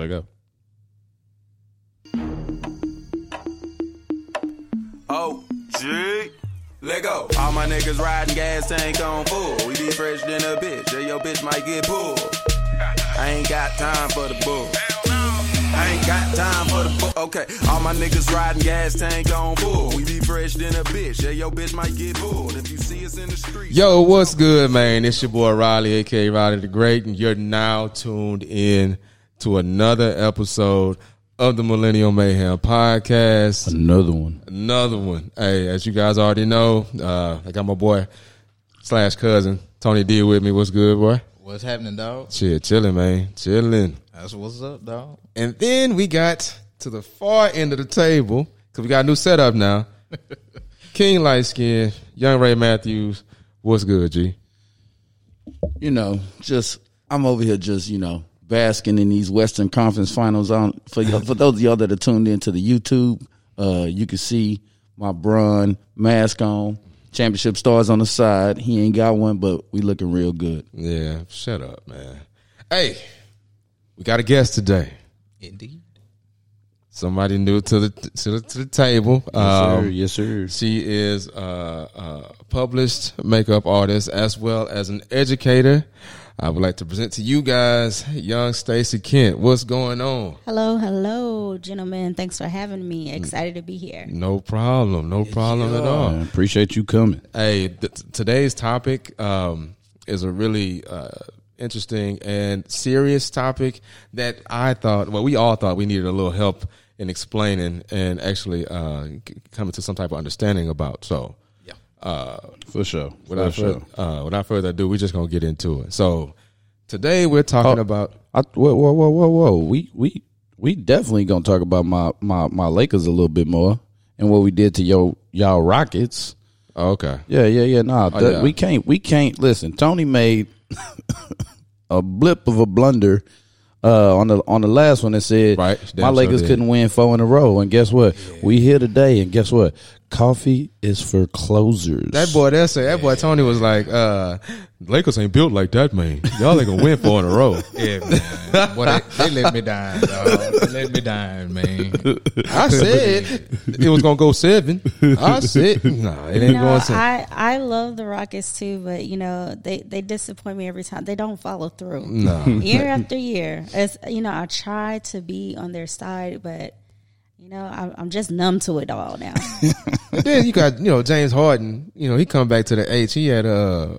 Let go. Oh, G. Let go. All my niggas riding gas tank on full. We be fresh than a bitch. Yeah, your bitch might get pulled. I ain't got time for the bull. I ain't got time for the bull. Okay, all my niggas riding gas tank on full. We be fresh than a bitch. Yeah, your bitch might get pulled. If you see us in the street. Yo, what's good, man? It's your boy Riley, aka Riley the Great, and you're now tuned in to another episode of the Millennial Mayhem Podcast. Another one. Another one. Hey, as you guys already know, uh, I got my boy slash cousin Tony D with me. What's good, boy? What's happening, dog? Shit, chilling, man, chilling. That's what's up, dog. And then we got to the far end of the table because we got a new setup now. King Light Skin, Young Ray Matthews. What's good, G? You know, just I'm over here just, you know, basking in these Western Conference finals on for y- for those of y'all that are tuned into the YouTube, uh, you can see my Bron mask on, championship stars on the side. He ain't got one, but we looking real good. Yeah, shut up, man. Hey, we got a guest today. Indeed. Somebody new to the to the, to the table. Yes, Um, yes, sir. She is a, a published makeup artist as well as an educator. I would like to present to you guys, young Stacy Kent. What's going on? Hello, hello, gentlemen. Thanks for having me. Excited to be here. No problem. No problem at all. Man, appreciate you coming. Hey, th- today's topic um, is a really uh, interesting and serious topic that I thought, well, we all thought we needed a little help in explaining and actually uh, coming to some type of understanding about. So, For sure. without, For sure. further, uh, without further ado, we're just gonna get into it. So, today we're talking Oh. about. I, whoa, whoa, whoa, whoa, whoa. We we we definitely gonna talk about my my my Lakers a little bit more and what we did to yo y'all Rockets. Oh, okay, Yeah, yeah, yeah. Nah, that- yeah. we can't. We can't listen. Tony made a blip of a blunder uh, on the on the last one that said Right, my Lakers couldn't win four in a row. And guess what? We here today. And guess what? Coffee is for closers. that boy, that say that boy Tony was like, uh, "Lakers ain't built like that, man. Y'all ain't gonna win four in a row." Yeah, man. Boy, they, they let me down, dog. They let me down, man. I said it was gonna go seven. I said, "Nah, it ain't No, going seven." I, I love the Rockets too, but you know they, they disappoint me every time. They don't follow through. No. year after year. As you know, I try to be on their side, but you know I, I'm just numb to it all now. And then you got you know James Harden. You know he come back to the H. He had a.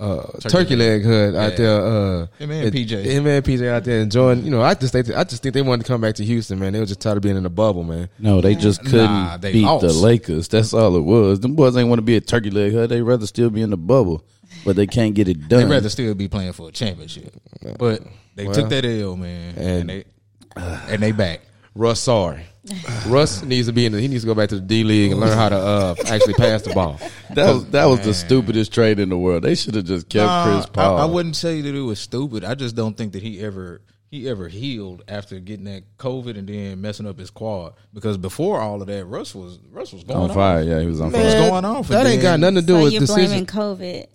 Uh, turkey, leg hood out Yeah. there. Uh, Him and it- PJ. him and PJ out there enjoying. You know, I just think I just think they wanted to come back to Houston, man. They were just tired of being in the bubble, man. no, they just couldn't Nah, they beat lost. the Lakers. That's all it was. Them boys ain't want to be a turkey leg. Huh? They rather still be in the bubble, but they can't get it done. They'd rather still be playing for a championship. But they Well, took that L, man. and- And, they and they back. Russ, sorry. Russ needs to be in. The, he needs to go back to the D League and learn how to uh, actually pass the ball. that was that was the stupidest trade in the world. They should have just kept Nah, Chris Paul. I, I wouldn't say that it was stupid. I just don't think that he ever he ever healed after getting that COVID and then messing up his quad. Because before all of that, Russ was Russ was going on off. fire. Yeah, he was on What's fire. going on? That ain't got nothing to do so with you're decision. blaming COVID.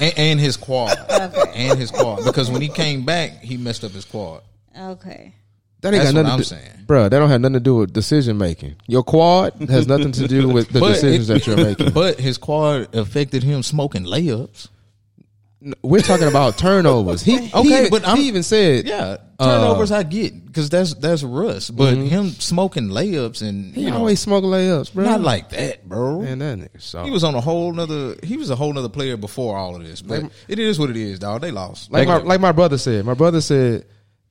and, and his quad and his quad because when he came back, he messed up his quad. Okay. That ain't That's got what nothing I'm to, saying. bro. That don't have nothing to do with decision making. Your quad has nothing to do with the But decisions it- that you're making. But his quad affected him smoking layups. We're talking about turnovers. He Okay, even, but I'm- he even said, Yeah, Uh, turnovers I get because that's that's Russ. But him smoking layups and he you know, always smoke layups, bro. not like that, bro. man, that nigga. So. He was on a whole nother. He was a whole nother player before all of this. But it is what it is, dog. They lost. like my like my brother said. My brother said,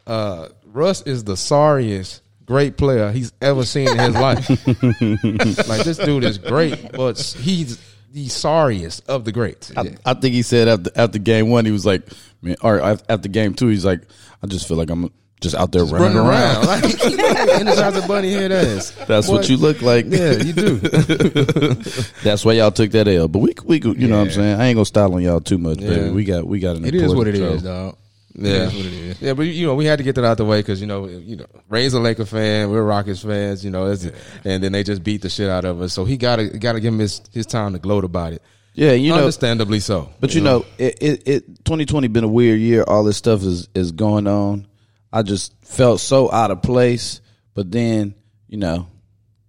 uh, Russ is the sorriest great player he's ever seen in his life. like this dude is great, but he's the sorriest of the greats. I, I think he said after after game one, he was like, man, or af- after game two, he's like, I just feel like I'm just out there running, running around. around. Like, bunny head ass. That's what Boy, you look like. Yeah, you do. That's why y'all took that L. But we we could- you know what I'm saying. I ain't gonna style on y'all too much, Yeah. baby. We got we got an. It is what it important is, dog. Yeah, what it is. Yeah, but you know we had to get that out the way because you know you know Ray's a Laker fan, we're Rockets fans, you know, it's, and then they just beat the shit out of us. So he got to got to give him his, his time to gloat about it. Yeah, you know, understandably so. But you know, it, it, it 2020 been a weird year. All this stuff is is going on. I just felt so out of place. But then, you know,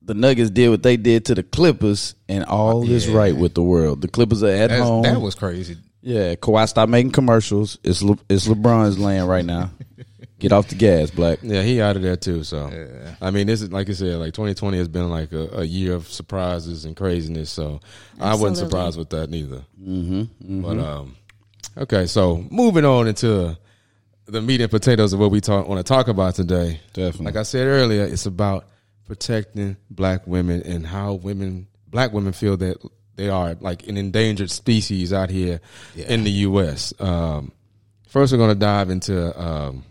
the Nuggets did what they did to the Clippers, and all is right with the world. The Clippers are at That's- home. that was crazy. Yeah, Kawhi stopped making commercials. It's Le, it's LeBron's land right now. Get off the gas, Black. Yeah, he out of there too. So, I mean, this is like I said, like 2020 has been like a, a year of surprises and craziness. So, I wasn't surprised with that neither. Mm-hmm, But um, okay, so moving on into the meat and potatoes of what we talk want to talk about today. Definitely. like I said earlier, it's about protecting black women and how women, black women, feel that they are like an endangered species out here in the U.S. Um, first, we're going to dive into. Um,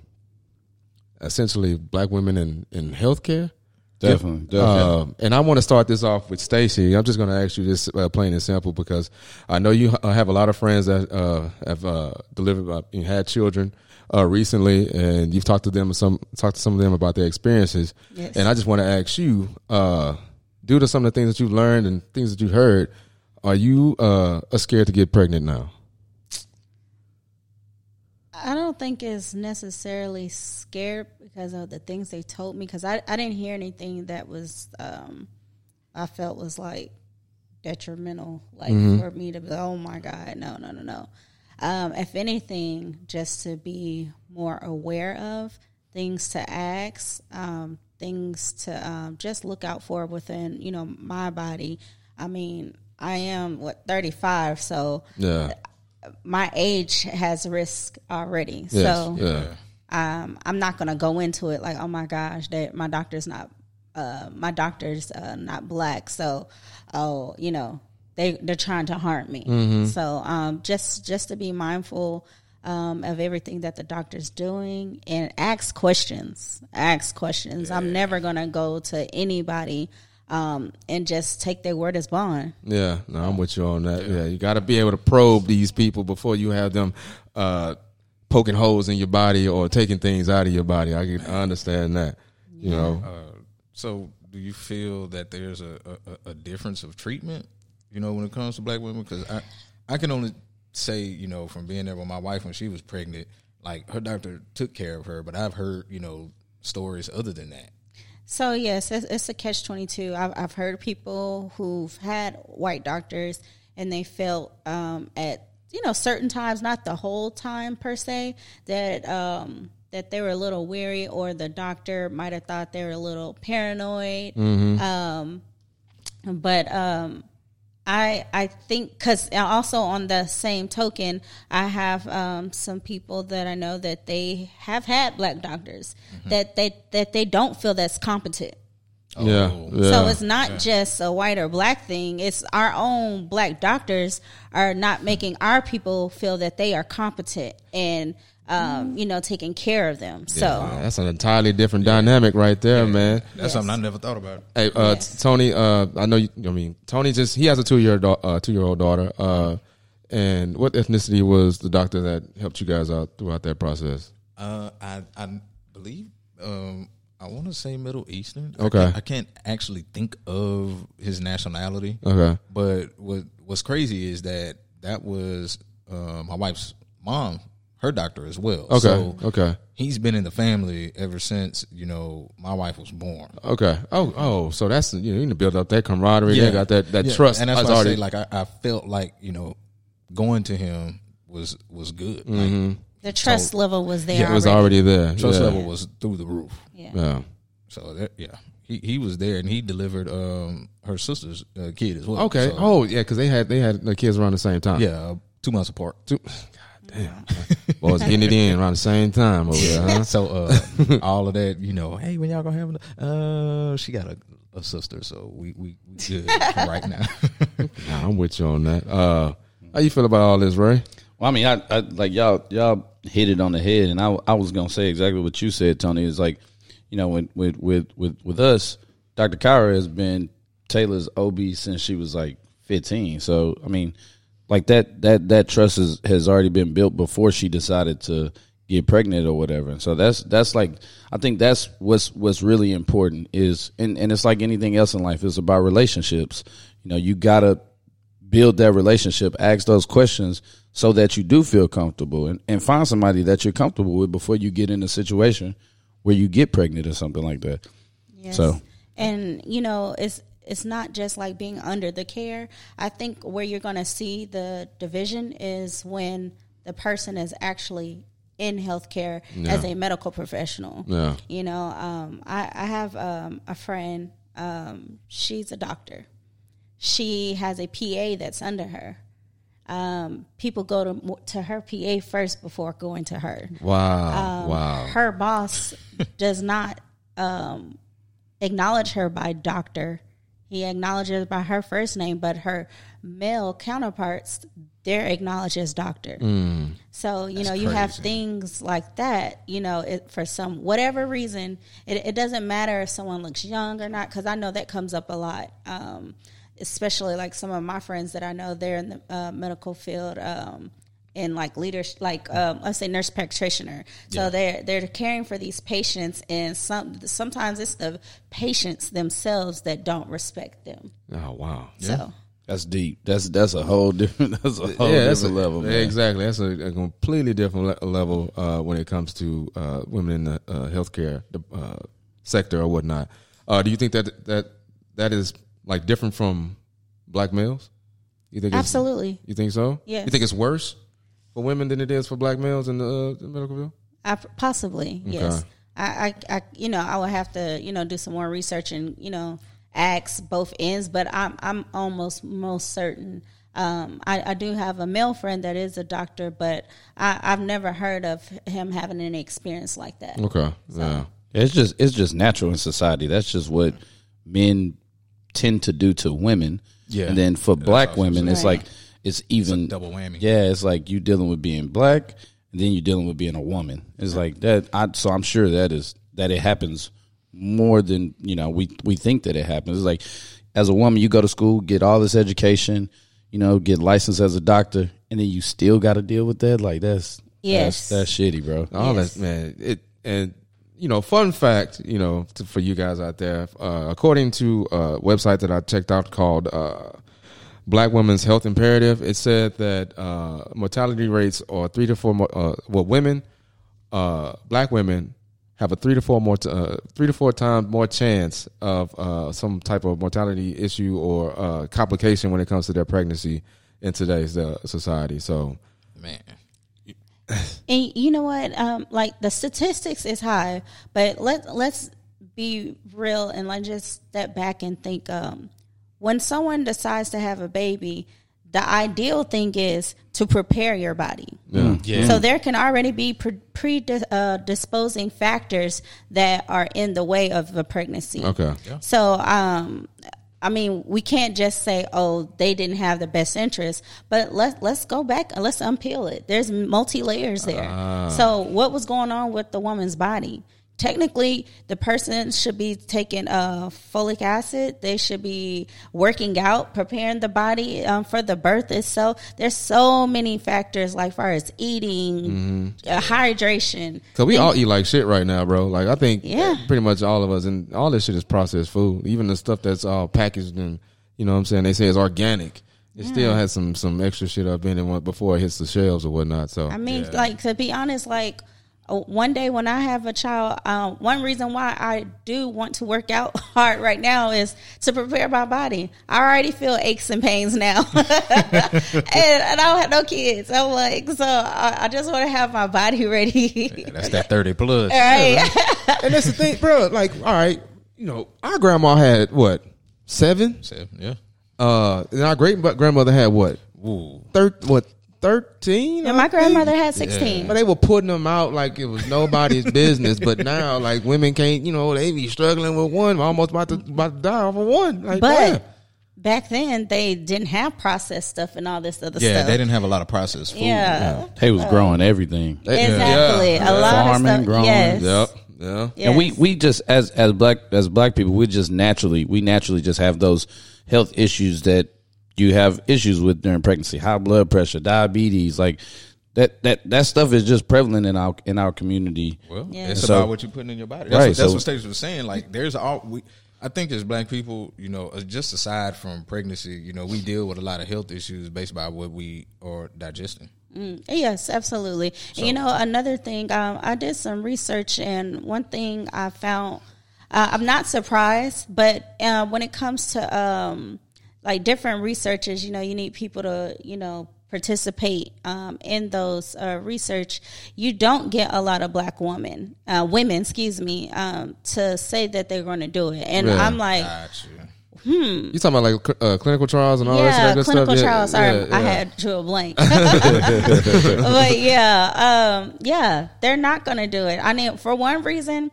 essentially black women in, in healthcare. Definitely, definitely. Um, and I want to start this off with Stacy. I'm just going to ask you this uh, plain and simple because I know you uh, have a lot of friends that uh, have uh, delivered, uh, you had children uh, recently, and you've talked to them some talked to some of them about their experiences. Yes. And I just want to ask you, uh, due to some of the things that you've learned and things that you've heard, are you uh, scared to get pregnant now? I don't think it's necessarily scared because of the things they told me. Because I, I didn't hear anything that was um, I felt was like detrimental, like for me to be. Oh my God, no, no, no, no. Um, if anything, just to be more aware of things to ask, um, things to um, just look out for within you know my body. I mean, I am what thirty five, so Yeah. my age has risk already. Yes. So yeah. um, I'm not gonna go into it like, oh my gosh, that my doctor's not, uh, my doctor's uh, not black, so oh, you know, they they're trying to harm me. So um, just just to be mindful. Um, of everything that the doctor's doing and ask questions. Ask questions. I'm never gonna go to anybody um, and just take their word as bond. Yeah, no, I'm with you on that. Yeah, you got to be able to probe these people before you have them uh, poking holes in your body or taking things out of your body. I, can, I understand that. You know, So, do you feel that there's a, a, a difference of treatment, you know, when it comes to black women? Because I, I can only say, you know, from being there with my wife when she was pregnant, like her doctor took care of her, but I've heard, you know, stories other than that. So yes, it's, it's a catch twenty two. I've I've heard people who've had white doctors and they felt um, at you know certain times, not the whole time per se, that um, that they were a little weary or the doctor might have thought they were a little paranoid. Um, but um, I I think because also on the same token, I have um, some people that I know that they have had black doctors that they that they don't feel that's competent. yeah, yeah. So it's not just a white or black thing. It's our own black doctors are not making our people feel that they are competent and um, you know taking care of them. So Yeah, that's an entirely different dynamic right there, man. That's something I never thought about. Hey, uh, Yes. Tony, uh, I know. You, I mean, Tony just he has a two year da- uh, two year old daughter. Uh, and what ethnicity was the doctor that helped you guys out throughout that process? Uh, I I believe um, I want to say Middle Eastern. I Okay. can't, I can't actually think of his nationality. Okay, But what what's crazy is that that was uh, my wife's mom, her doctor as well. okay, So okay, he's been in the family ever since you know my wife was born. okay. Oh, oh, so that's you know you need to build up that camaraderie. They got that that Yeah. trust. and that's has why I already say like I, I felt like you know going to him was was good. Mm-hmm. the trust level was there. Already. It was already there. trust yeah. level was through the roof. Yeah. Yeah. So that, yeah, he he was there and he delivered um her sister's uh, kid as well. Okay. So, oh, yeah, because they had they had the kids around the same time. yeah, uh, two months apart. Two- God damn. Boys getting it in around the same time over there, huh? So uh, all of that, you know, hey, when y'all gonna have? a- Uh, she got a, a sister, so we we, we good right now. Nah, I'm with you on that. Uh, how you feel about all this, Ray? Well, I mean, I, I like y'all y'all hit it on the head, and I I was gonna say exactly what you said, Tony. Is like, you know, with with with with, with us, Dr. Kyra has been Taylor's OB since she was like 15. So I mean, like that that that trust is, has already been built before she decided to get pregnant or whatever. And so that's that's like I think that's what's what's really important is and and it's like anything else in life. It's about relationships. You know, you gotta build that relationship, ask those questions so that you do feel comfortable and, and find somebody that you're comfortable with before you get in a situation where you get pregnant or something like that. Yes. So- and you know, it's it's not just like being under the care. I think where you're going to see the division is when the person is actually in healthcare as a medical professional. Yeah. You know, um, I, I have um, a friend. Um, she's a doctor. She has a PA that's under her. Um, people go to to her PA first before going to her Wow. wow. her boss does not um, acknowledge her by doctor. He acknowledges by her first name, but her male counterparts, they're acknowledged as doctor. So you know, you have things like that. You know, it, for some whatever reason, it, it doesn't matter if someone looks young or not, because I know that comes up a lot. Um, especially like some of my friends that I know, they're in the uh, medical field. Um, in like leadership, like um, let's say nurse practitioner. So they're they're caring for these patients, and some sometimes it's the patients themselves that don't respect them. Oh wow. So That's deep. That's that's a whole different. That's a whole yeah, that's different a, level. Man. Exactly, that's a, a completely different le- level uh, when it comes to uh, women in the uh, healthcare uh, sector or whatnot. Uh, do you think that that that is like different from black males? You think absolutely, You think so? Yeah. You think it's worse for women than it is for black males in the, uh, the medical field? I, possibly yes. I, I I you know I would have to you know do some more research and you know ask both ends, but I'm I'm almost most certain. Um, I, I do have a male friend that is a doctor, but I, I've never heard of him having any experience like that. Okay. Yeah. It's just it's just natural in society. That's just what men tend to do to women. Yeah. And then for black women, it's Right. like it's even double whammy. Yeah, it's like you dealing with being black, and then you're dealing with being a woman. It's like that. I, so I'm sure that is that it happens more than you know. We we think that it happens. It's like as a woman, you go to school, get all this education, you know, get licensed as a doctor, and then you still got to deal with that. Like that's Yes. that's, that's shitty, bro. All Yes. that man. It and you know, fun fact, you know, to, for you guys out there, uh, according to a website that I checked out called uh, Black Women's Health Imperative, it said that uh, mortality rates are three to four. More, uh, well, women, uh, black women have a three to four more, t- uh, three to four times more chance of uh, some type of mortality issue or uh, complication when it comes to their pregnancy in today's uh, society. So, Man. And you know what? Um, like the statistics is high, but let let's be real and let's just step back and think. Um, when someone decides to have a baby, the ideal thing is to prepare your body. Yeah. Mm, so there can already be pre- predisposing uh, factors that are in the way of a pregnancy. okay. So, um, I mean, we can't just say, "Oh, they didn't have the best interest," but let's let's go back and let's unpeel it. There's multi layers there. Ah. So, what was going on with the woman's body? Technically, the person should be taking uh, folic acid. They should be working out, preparing the body um, for the birth itself. There's so many factors, like far as eating, uh, hydration. Cause we all eat like shit right now, bro. Like I think, Yeah. pretty much all of us, and all this shit is processed food. Even the stuff that's all packaged and you know what I'm saying. They say it's organic. It still has some some extra shit up in it before it hits the shelves or whatnot. So I mean, like to be honest, like uh, one day when I have a child, um, one reason why I do want to work out hard right now is to prepare my body. I already feel aches and pains now, and, and I don't have no kids. I'm like, so I, I just want to have my body ready. That's that 30 plus. All right. and that's the thing, bro. Like, all right, you know, our grandma had what seven, seven, yeah. uh, and our great grandmother had what Ooh. thir- what thirteen. And my grandmother had 16. But they were putting them out like it was nobody's business. But now, like women can't, you know, they be struggling with one, almost about to about to die off of one. Like, But damn. back then, they didn't have processed stuff and all this other Yeah, stuff. Yeah, they didn't have a lot of processed food. Yeah. They was uh, growing everything. Exactly. Yeah. A lot Farming, of stuff. growing. Yes. Yep. Yeah. Yes. And we we just as as black as black people, we just naturally we naturally just have those health issues that you have issues with during pregnancy, high blood pressure, diabetes, like that that that stuff is just prevalent in our in our community. Well, Yeah. it's So- about what you're putting in your body. That's, Right, what, that's so- what Stacey was saying. Like, there's all we. I think as black people, you know, uh, just aside from pregnancy, you know, we deal with a lot of health issues based by what we are digesting. Yes, absolutely. And, you know, another thing, um, I did some research, and one thing I found, uh, I'm not surprised, but uh, when it comes to um, like different researchers, you know, you need people to, you know, participate um, in those uh, research. You don't get a lot of black women, uh, women, excuse me, um, to say that they're going to do it, and Really? I'm like. Gotcha. You talking about like uh, clinical trials and all that yeah, good clinical stuff? Yeah, trials. Sorry, yeah, I had to a blank. but yeah, um, yeah, they're not going to do it. I mean, for one reason,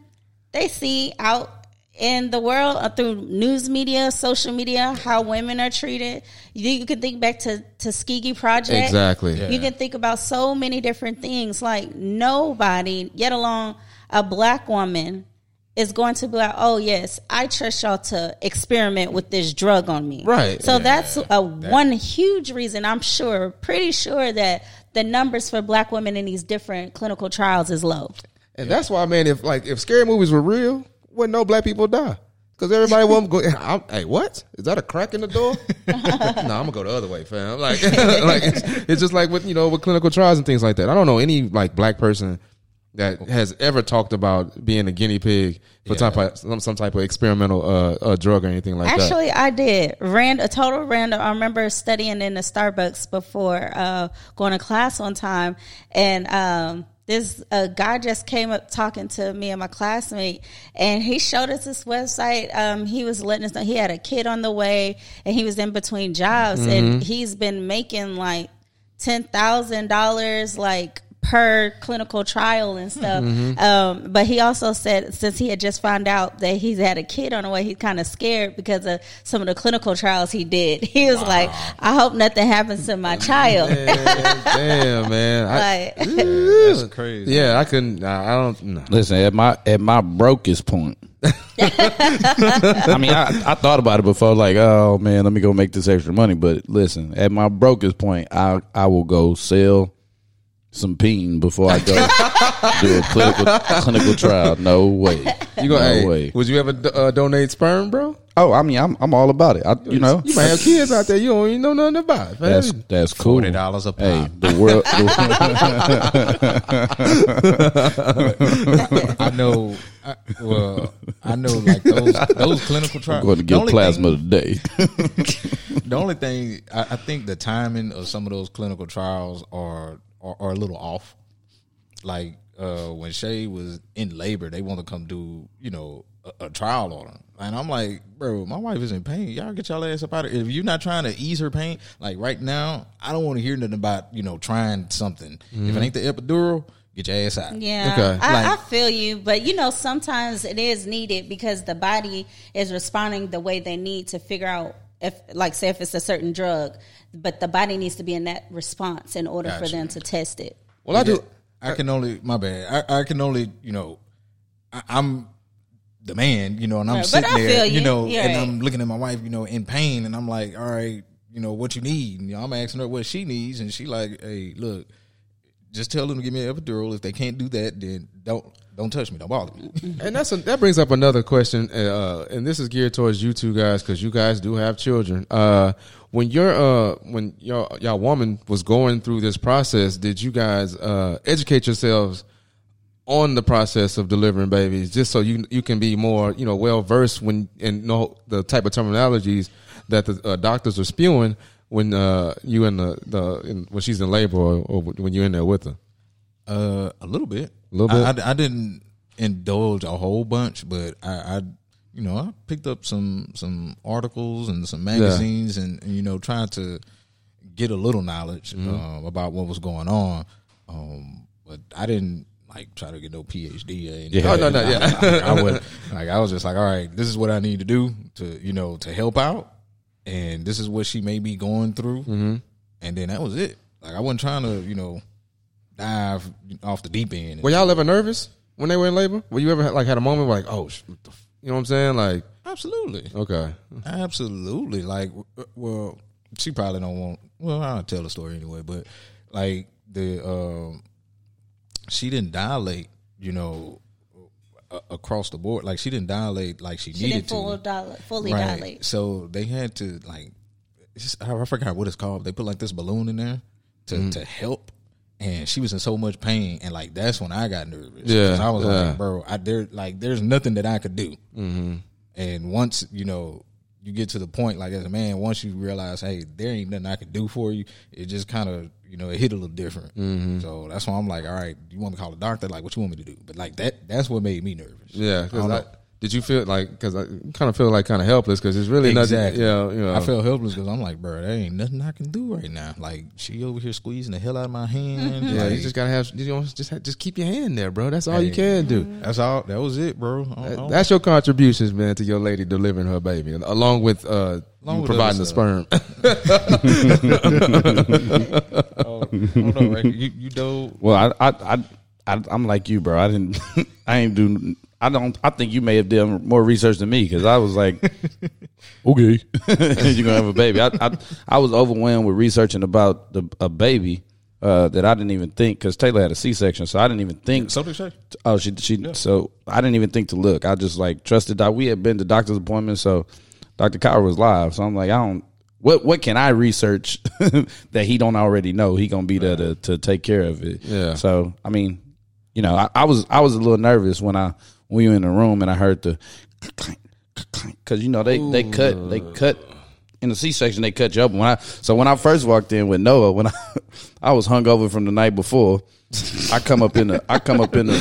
they see out in the world uh, through news media, social media, how women are treated. You, you can think back to Tuskegee Project. Exactly. You can think about so many different things. Like nobody, yet alone a black woman, is going to be like, oh yes, I trust y'all to experiment with this drug on me. Right. So that's a one huge reason. I'm sure, pretty sure that the numbers for black women in these different clinical trials is low. And that's why, man, if like if scary movies were real, wouldn't no black people die? Because everybody want to go. I'm, hey, what is that? A crack in the door? no, I'm gonna go the other way, fam. Like, like it's, it's just like with you know with clinical trials and things like that. I don't know any like black person that has ever talked about being a guinea pig for type of, some some type of experimental uh, uh, drug or anything like that. Actually, I did. Ran a total random. I remember studying in the Starbucks before uh, going to class on time, and um, this uh, guy just came up talking to me and my classmate, and he showed us this website. Um, he was letting us know he had a kid on the way, and he was in between jobs, and he's been making like ten thousand dollars, like per clinical trial and stuff. Um, but he also said since he had just found out that he's had a kid on the way, he's kind of scared because of some of the clinical trials he did. He was like, "I hope nothing happens to my child." Damn, man. I, like, That's crazy. yeah, I couldn't. I I don't. No. Listen, at my at my brokest point. I mean, I, I thought about it before, like, oh man, let me go make this extra money. But listen, at my brokest point, I I will go sell some peen before I go do a clinical clinical trial. No way. You go. no hey, way. would you ever uh, donate sperm, bro? Oh, I mean, I'm I'm all about it. I, you know, You might have kids out there you don't even know nothing about. Man. that's that's cool. $40 a pop. Hey, the world. I know. I, well, I know like those those clinical trials. going to the get only plasma thing- today. the only thing I, I think the timing of some of those clinical trials are are, are a little off. Like uh, when Shay was in labor, they want to come do you know a, a trial on her, and I'm like, bro, my wife is in pain. Y'all get y'all ass up out of If you're not trying to ease her pain, like right now, I don't want to hear nothing about you know trying something. If it ain't the epidural, get your ass out. Yeah, Okay. I, Like- I feel you, but you know, sometimes it is needed because the body is responding the way they need to figure out if, like, say, if it's a certain drug, but the body needs to be in that response in order for them to test it. Well, I do. I can only my bad. I, I can only you know, I, I'm the man, you know, and I'm Right, sitting there, you, you. know, You're and right. I'm looking at my wife, you know, in pain, and I'm like, all right, you know, what you need? And, you know, I'm asking her what she needs, and she like, hey, look, just tell them to give me an epidural. If they can't do that, then don't don't touch me, don't bother me. And that's a, that brings up another question, uh, and this is geared towards you two guys because you guys do have children. Uh, when your uh, when your your woman was going through this process, did you guys uh, educate yourselves on the process of delivering babies, just so you you can be more you know well versed when and know the type of terminologies that the uh, doctors are spewing when uh, you in the the in, when she's in labor or, or when you're in there with her. Uh, a little bit, A little bit? I, I, I didn't indulge a whole bunch, but I, I, you know, I picked up some some articles and some magazines, and, and you know, tried to get a little knowledge Mm-hmm. um, about what was going on. Um, but I didn't like try to get no PhD or anything. Oh, no, no, yeah. I, I, I was like, I was just like, all right, this is what I need to do to, you know, to help out, and this is what she may be going through, Mm-hmm. and then that was it. Like I wasn't trying to, you know, dive off the deep end. Were y'all ever nervous when they were in labor? Were you ever like had a moment where, like, oh, sh- what the f-? you know what I'm saying? Like, Absolutely, okay, absolutely. Like, well, she probably don't want. Well, I'll tell the story anyway. But like the, um, she didn't dilate. You know, uh, across the board. Like she didn't dilate like she, She needed didn't full to. dil- fully Right. dilate. So they had to like, just, I forgot what it's called. They put like this balloon in there to Mm-hmm. to help. And she was in so much pain, and like that's when I got nervous. Yeah, I was yeah. like, bro, I there like there's nothing that I could do. Mm-hmm. And once you know you get to the point, like as a man, once you realize, hey, there ain't nothing I can do for you, it just kind of you know it hit a little different. Mm-hmm. So that's why I'm like, all right, you want me to call a doctor? Like, what you want me to do? But like that, that's what made me nervous. Yeah, because don't I, know. Did you feel like because I kind of feel like kind of helpless because it's really Exactly. nothing. Yeah, you know, I felt helpless because I'm like, bro, there ain't nothing I can do right now. Like she over here squeezing the hell out of my hand. Yeah, Like, you just gotta have you know just have, just keep your hand there, bro. That's all you can do. That's all. That was it, bro. I don't- I That's your contributions, man, to your lady delivering her baby, along with uh, Along with providing the sperm. oh, hold on, Rick. You you dove. Well, I, I, I, I, I'm like you, bro. I didn't, I ain't do. I don't. I think you may have done more research than me because I was like, okay, you're gonna have a baby. I, I, I was overwhelmed with researching about the a baby uh, that I didn't even think because Taylor had a C-section, so I didn't even think. So did she. Oh, she she. So I didn't even think to look. I just like trusted. that We had been to doctor's appointments, so Dr. Cowher was live. So I'm like, I don't. What what can I research that he don't already know? He gonna be there to, to take care of it. Yeah. So I mean, you know, I, I was I was a little nervous when I we were in the room and I heard the because you know they they cut they cut in the C section they cut you up. When I so when I first walked in with Noah when I I was hungover from the night before I come up in the I come up in the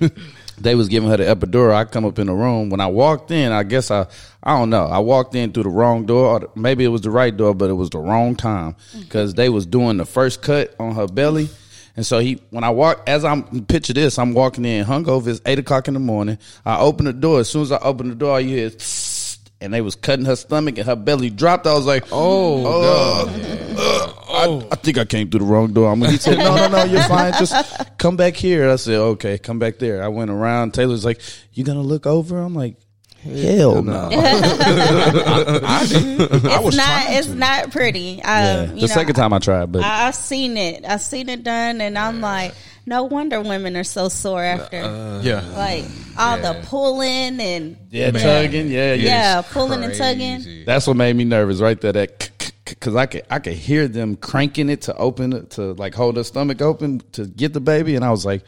room. They was giving her the epidural. I come up in the room. When I walked in I guess I I don't know. I walked in through the wrong door or maybe it was the right door but it was the wrong time. Mm. Because they was doing the first cut on her belly and so he, when I walk, as I'm picture this, I'm walking in hungover. It's eight o'clock in the morning. I open the door. As soon as I open the door, you hear and they was cutting her stomach and her belly dropped. I was like, oh, oh, I, I think I came through the wrong door. I'm he said, no, no, no, you're fine. Just come back here. I said, okay, come back there. I went around. Taylor's like, you gonna look over? I'm like, hell no. I It's not. It's not pretty. Um, Yeah. you The know, second time I tried, but I, I've seen it. I've seen it done, and I'm like, no wonder women are so sore after. Uh, Yeah. like all the pulling and yeah, Man. tugging, yeah, yeah. yeah, pulling and tugging. Crazy. That's what made me nervous right there. That because I could I could hear them cranking it to open it to like hold her stomach open to get the baby, and I was like,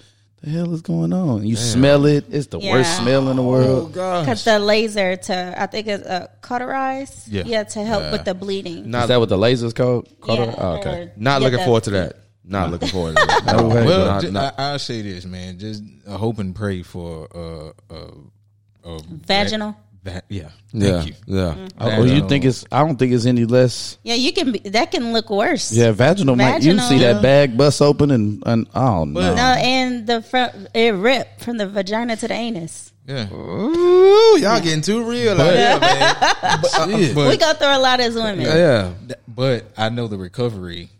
"The hell is going on?" You smell it. It's the worst smell in the world. Because the laser to, I think it's uh, cauterize. Yeah. to help with the bleeding. is Not that what the lasers called? Caught Yeah. Oh, okay. not looking forward to that. Not looking forward to that. No way. Well, Not- ju- not- I, I'll say this, man. Just uh, hope and pray for uh, uh, uh, Vaginal? Va- yeah. yeah, Thank you. yeah. Oh, you um, think it's? I don't think it's any less. Yeah, you can. Be, that can look worse. Yeah, vaginal. might you Vaginal. see that bag bust open and and oh no. No, and the front it ripped from the vagina to the anus. Yeah. Ooh, y'all getting too real out here, man. Uh, Shit. But, we go through a lot as women. yeah, th- but I know the recovery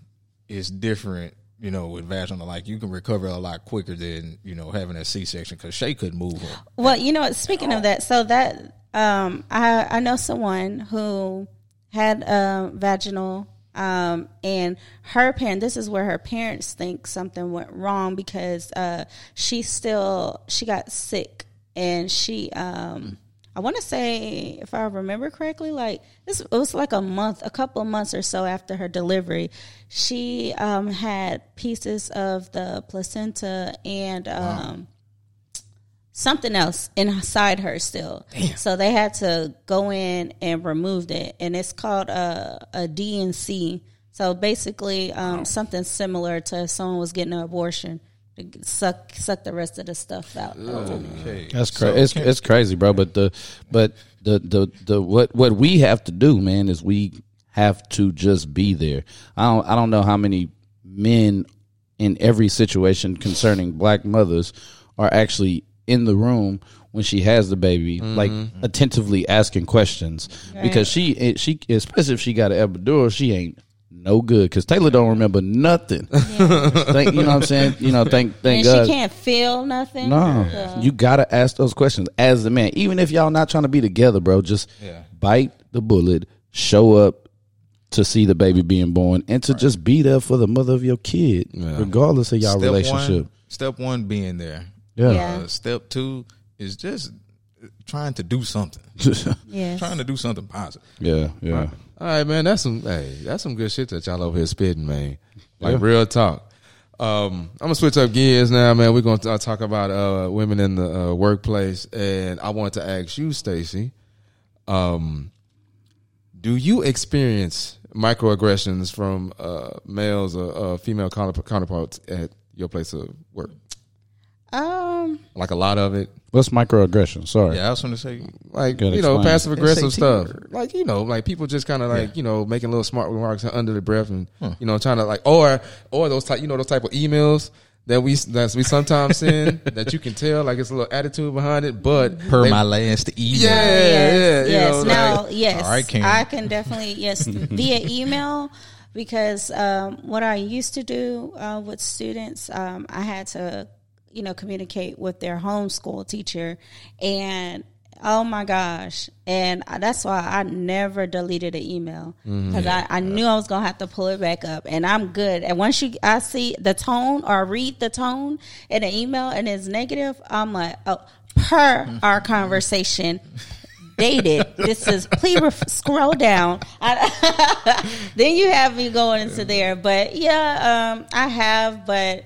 is different. You know, with vaginal, like you can recover a lot quicker than you know having a C section because Shay couldn't move her. Well, you know, what, speaking of that, so that um, I I know someone who had a vaginal, um, and her parent. This is where her parents think something went wrong because uh, she still she got sick and she um. I want to say, if I remember correctly, like this, it was like a month, a couple of months or so after her delivery, she um, had pieces of the placenta and um, something else inside her still. So they had to go in and remove it, and it's called a, a D&C. So basically, um, something similar to if someone was getting an abortion to suck suck the rest of the stuff out. Okay. That's crazy. it's it's crazy, bro. But the but the the the what what we have to do, man, is we have to just be there. I don't I don't know how many men in every situation concerning black mothers are actually in the room when she has the baby, like mm-hmm. attentively asking questions because she eh, she especially if she got an epidural, she ain't no good because Taylor don't remember nothing. thank you know what I'm saying. You know, thank thank and God. she can't feel nothing. No, So- you gotta ask those questions as the man. Even if y'all not trying to be together, bro, just Yeah. bite the bullet, show up to see the baby being born, and to just be there for the mother of your kid, regardless of y'all Step relationship. One, step one, being there. Yeah. Yeah. Uh, step two, is just trying to do something, Yes. trying to do something positive. yeah, yeah. All right, man. That's some hey, that's some good shit that y'all over here spitting, man. Like real talk. Um, I'm gonna switch up gears now, man. We're gonna uh, talk about uh, women in the uh, workplace, and I want to ask you, Stacy, um, do you experience microaggressions from uh, males or uh, female counter- counterparts at your place of work? Um. Like a lot of it, What's microaggression? Sorry. Yeah, I was going to say, like Gotta you know, passive aggressive stuff. Like you know, like people just kind of like you know making little smart remarks under the breath, and you know, trying to like or or those type you know those type of emails that we that we sometimes send that you can tell like it's a little attitude behind it, but per they- my last email. Yeah, yeah, you yes. know, now, like- yes, All right, Karen. I can definitely yes via email because um, what I used to do uh, with students, um, I had to you know communicate with their homeschool teacher, and oh my gosh, and that's why I never deleted an email because I, I knew I was gonna have to pull it back up, and I'm good. And once you I see the tone or read the tone in an email and it's negative, I'm like, oh, per our conversation dated. This is please ref- scroll down. I, then you have me going into there, but yeah, um, I have, but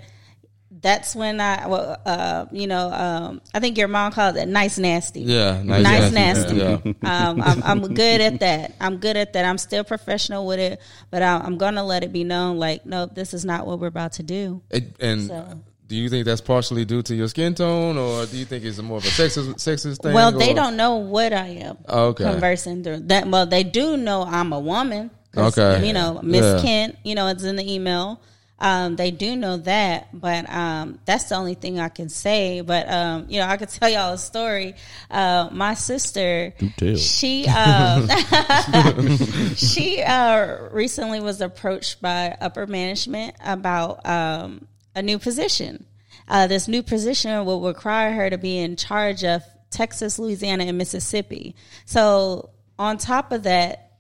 that's when I, well, uh, you know, um, I think your mom called it nice nasty. Yeah, nice, nice nasty. nasty. Yeah. um, I'm, I'm good at that. I'm good at that. I'm still professional with it, but I, I'm gonna let it be known, like, no, this is not what we're about to do. It, and So. do you think that's partially due to your skin tone, or do you think it's more of a sexist sexist thing? Well, they or- don't know what I am. Okay. Conversing through that. Well, they do know I'm a woman. Okay. You know, Miss Yeah. Kent. You know, it's in the email. Um, they do know that, but um, that's the only thing I can say. But um, you know, I could tell y'all a story. Uh, my sister, she um, she uh, recently was approached by upper management about um, a new position. Uh, this new position will require her to be in charge of Texas, Louisiana, and Mississippi. So, on top of that,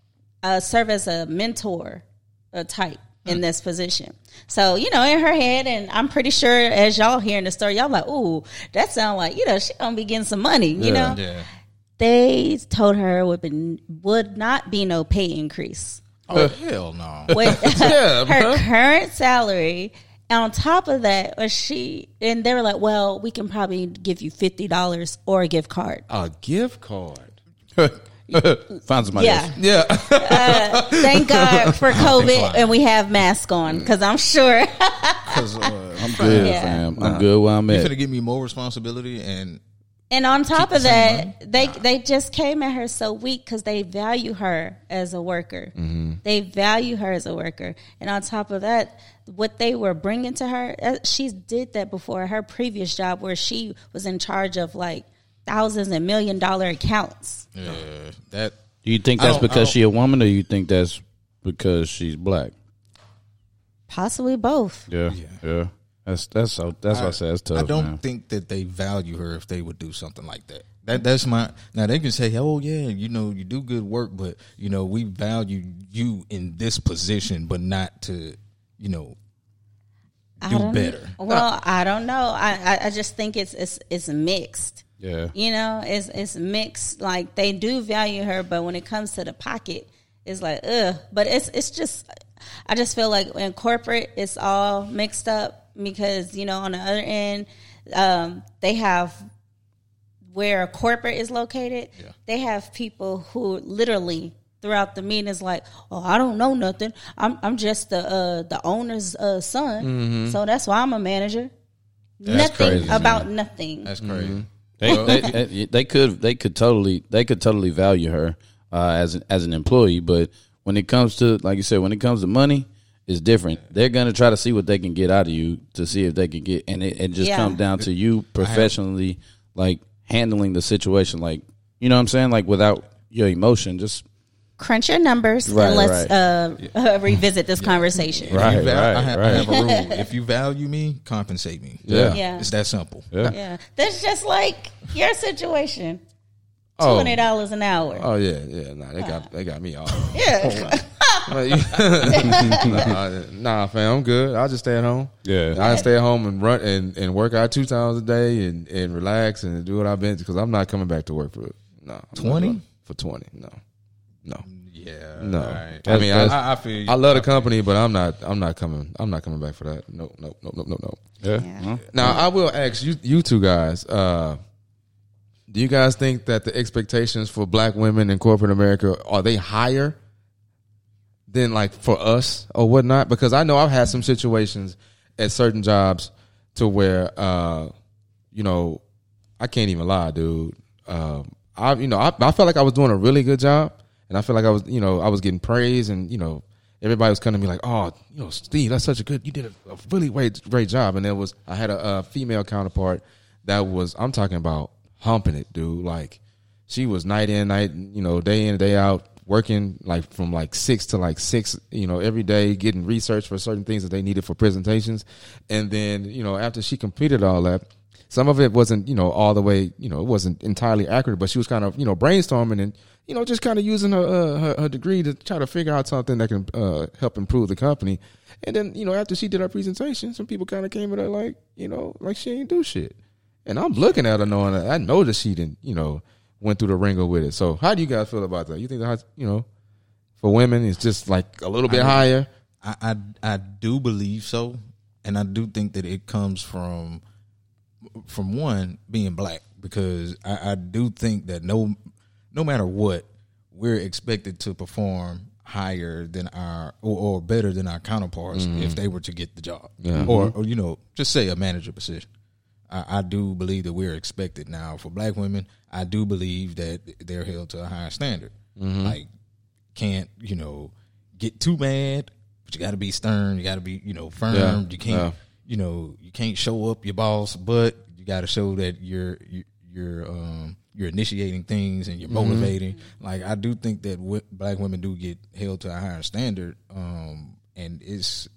uh, serve as a mentor a type in this position. So, you know, in her head, and I'm pretty sure as y'all hearing the story, y'all like, ooh, that sound like, you know, she gonna be getting some money, you know? Yeah. They told her would, be, would not be no pay increase. Oh, uh, hell no. With Yeah, her bruh. current salary. And on top of that, was she and they were like, "Well, we can probably give you fifty dollars or a gift card." a gift card. Find somebody Yeah, else. Yeah, thank God for COVID, and we have masks on because I'm sure. Because uh, I'm good, Yeah. fam. I'm good where I'm you're going to give me more responsibility and and on top of the same that, they they just came at her so weak because they value her as a worker. They value her as a worker, and on top of that, what they were bringing to her, uh, she did that before her previous job where she was in charge of like thousands and million dollar accounts. Yeah, that Do you think that's because don't- she a woman, or you think that's because she's black? Possibly both. Yeah, yeah. That's that's so. That's what I said. That's tough. I don't man. think that they value her if they would do something like that. That that's my now they can say, oh yeah, you know you do good work, but you know we value you in this position, but not to you know I do don't- better. Well, I don't know. I, I I just think it's it's it's mixed. Yeah. You know, it's it's mixed. Like they do value her, but when it comes to the pocket, it's like ugh. But it's it's just, I just feel like in corporate, it's all mixed up because you know on the other end, um, they have where a corporate is located. yeah. They have people who literally throughout the meeting is like, "Oh, I don't know nothing. I'm I'm just the uh, the owner's uh, son, so that's why I'm a manager." nothing crazy, about nothing. That's crazy. They, they, they, they could they could totally they could totally value her uh, as an, as an employee, but when it comes to like you said, when it comes to money, it's different. They're gonna try to see what they can get out of you to see if they can get, and it, it just Yeah. comes down to you professionally, like handling the situation, like you know what I'm saying, like without your emotion, just crunch your numbers Right, and let's right. uh, uh, revisit this conversation. Right, You val- I, right, have, I right. have a rule. If you value me, compensate me. Yeah. Yeah. It's that simple. yeah. Yeah, that's just like your situation. Oh. Twenty dollars an hour. oh yeah, yeah. Nah, they got they got me all. yeah, nah, nah, fam, I'm good. I'll just stay at home. Yeah. I stay at home and run and, and work out two times a day and, and relax and do what I've been because I'm not coming back to work for no I'm 20? for twenty. No, no, Yeah. no. all right. I mean, I, I, I feel you. I love the company, but I'm not. I'm not coming. I'm not coming back for that. No, no, no, no, no, no. Yeah. Yeah. Now I will ask you, you two guys. Uh, do you guys think that the expectations for black women in corporate America are they higher than like for us or whatnot? Because I know I've had some situations at certain jobs to where, uh, you know, I can't even lie, dude. Uh, I, you know, I, I felt like I was doing a really good job, and I feel like I was, you know, I was getting praise, and you know, everybody was coming to me like, "Oh, you know, Steve, that's such a good, you did a, really great, great job." And there was, I had a, a female counterpart that was, I'm talking about humping it, dude. Like, she was night in, night, you know, day in, day out, working like from like six to like six, you know, every day, getting research for certain things that they needed for presentations. And then, you know, after she completed all that, some of it wasn't, you know, all the way, you know, it wasn't entirely accurate, but she was kind of, you know, brainstorming and, you know, just kind of using her, uh, her, her degree to try to figure out something that can uh, help improve the company. And then, you know, after she did her presentation, some people kind of came at her like, you know, like she ain't do shit. And I'm looking at her knowing that I know that she didn't, you know, went through the ringer with it. So how do you guys feel about that? You think that, you know, for women, it's just like a little bit higher? I, I I do believe so, and I do think that it comes from from one being black because I, I do think that no no matter what we're expected to perform higher than our or, or better than our counterparts mm-hmm. if they were to get the job mm-hmm. or or you know just say a manager position. I, I do believe that we're expected now for black women. I do believe that they're held to a higher standard. Mm-hmm. Like can't you know get too mad, but you got to be stern. You got to be you know firm. Yeah, You can't yeah. You know you can't show up your boss, but you got to show that you're you- you're um you're initiating things and you're motivating. Like I do think that w- black women do get held to a higher standard, um, and it's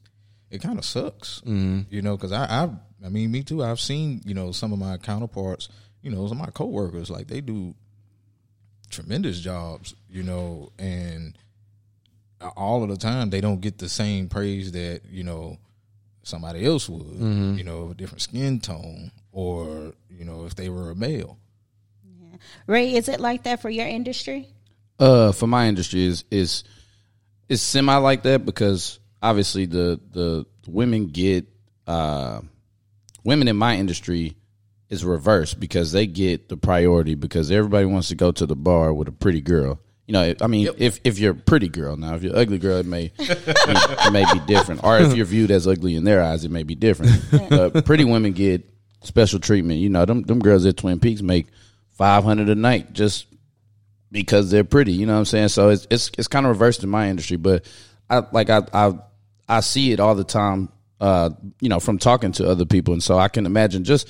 it kind of sucks, you know, because I, I I mean me too. I've seen you know some of my counterparts, you know, some of my coworkers, like they do tremendous jobs, you know, and all of the time they don't get the same praise that you know somebody else would, you know, of a different skin tone, or you know, if they were a male. Yeah. Ray, is it like that for your industry? Uh, for my industry is is is semi like that because obviously the the women get uh women in my industry is reversed because they get the priority because everybody wants to go to the bar with a pretty girl. You know, I mean, if if you're a pretty girl now, if you're an ugly girl, it may it may be different. Or if you're viewed as ugly in their eyes, it may be different. But pretty women get special treatment. You know, them them girls at Twin Peaks make five hundred a night just because they're pretty. You know what I'm saying? So it's it's it's kind of reversed in my industry, but I like I I I see it all the time. Uh, you know, from talking to other people, and so I can imagine just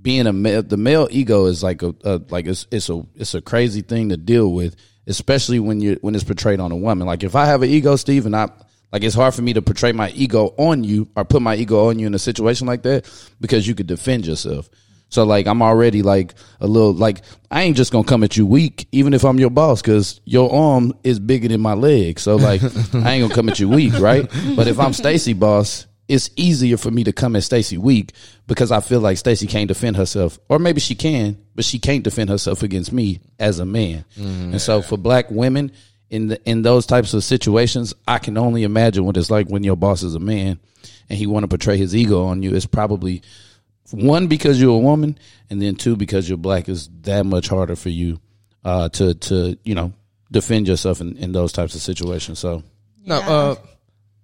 being a male. The male ego is like a, a like it's it's a it's a crazy thing to deal with, especially when you when it's portrayed on a woman. Like if I have an ego, Steve, and I like it's hard for me to portray my ego on you or put my ego on you in a situation like that because you could defend yourself. So like I'm already like a little like I ain't just gonna come at you weak, even if I'm your boss, because your arm is bigger than my leg. So like I ain't gonna come at you weak, right? But if I'm Stacy boss, it's easier for me to come at Stacy weak because I feel like Stacy can't defend herself, or maybe she can, but she can't defend herself against me as a man. And so for black women in the in those types of situations, I can only imagine what it's like when your boss is a man and he want to portray his ego on you. It's probably one because you're a woman, and then two because you're black is that much harder for you uh, to to you know defend yourself in, in those types of situations. So Now, uh,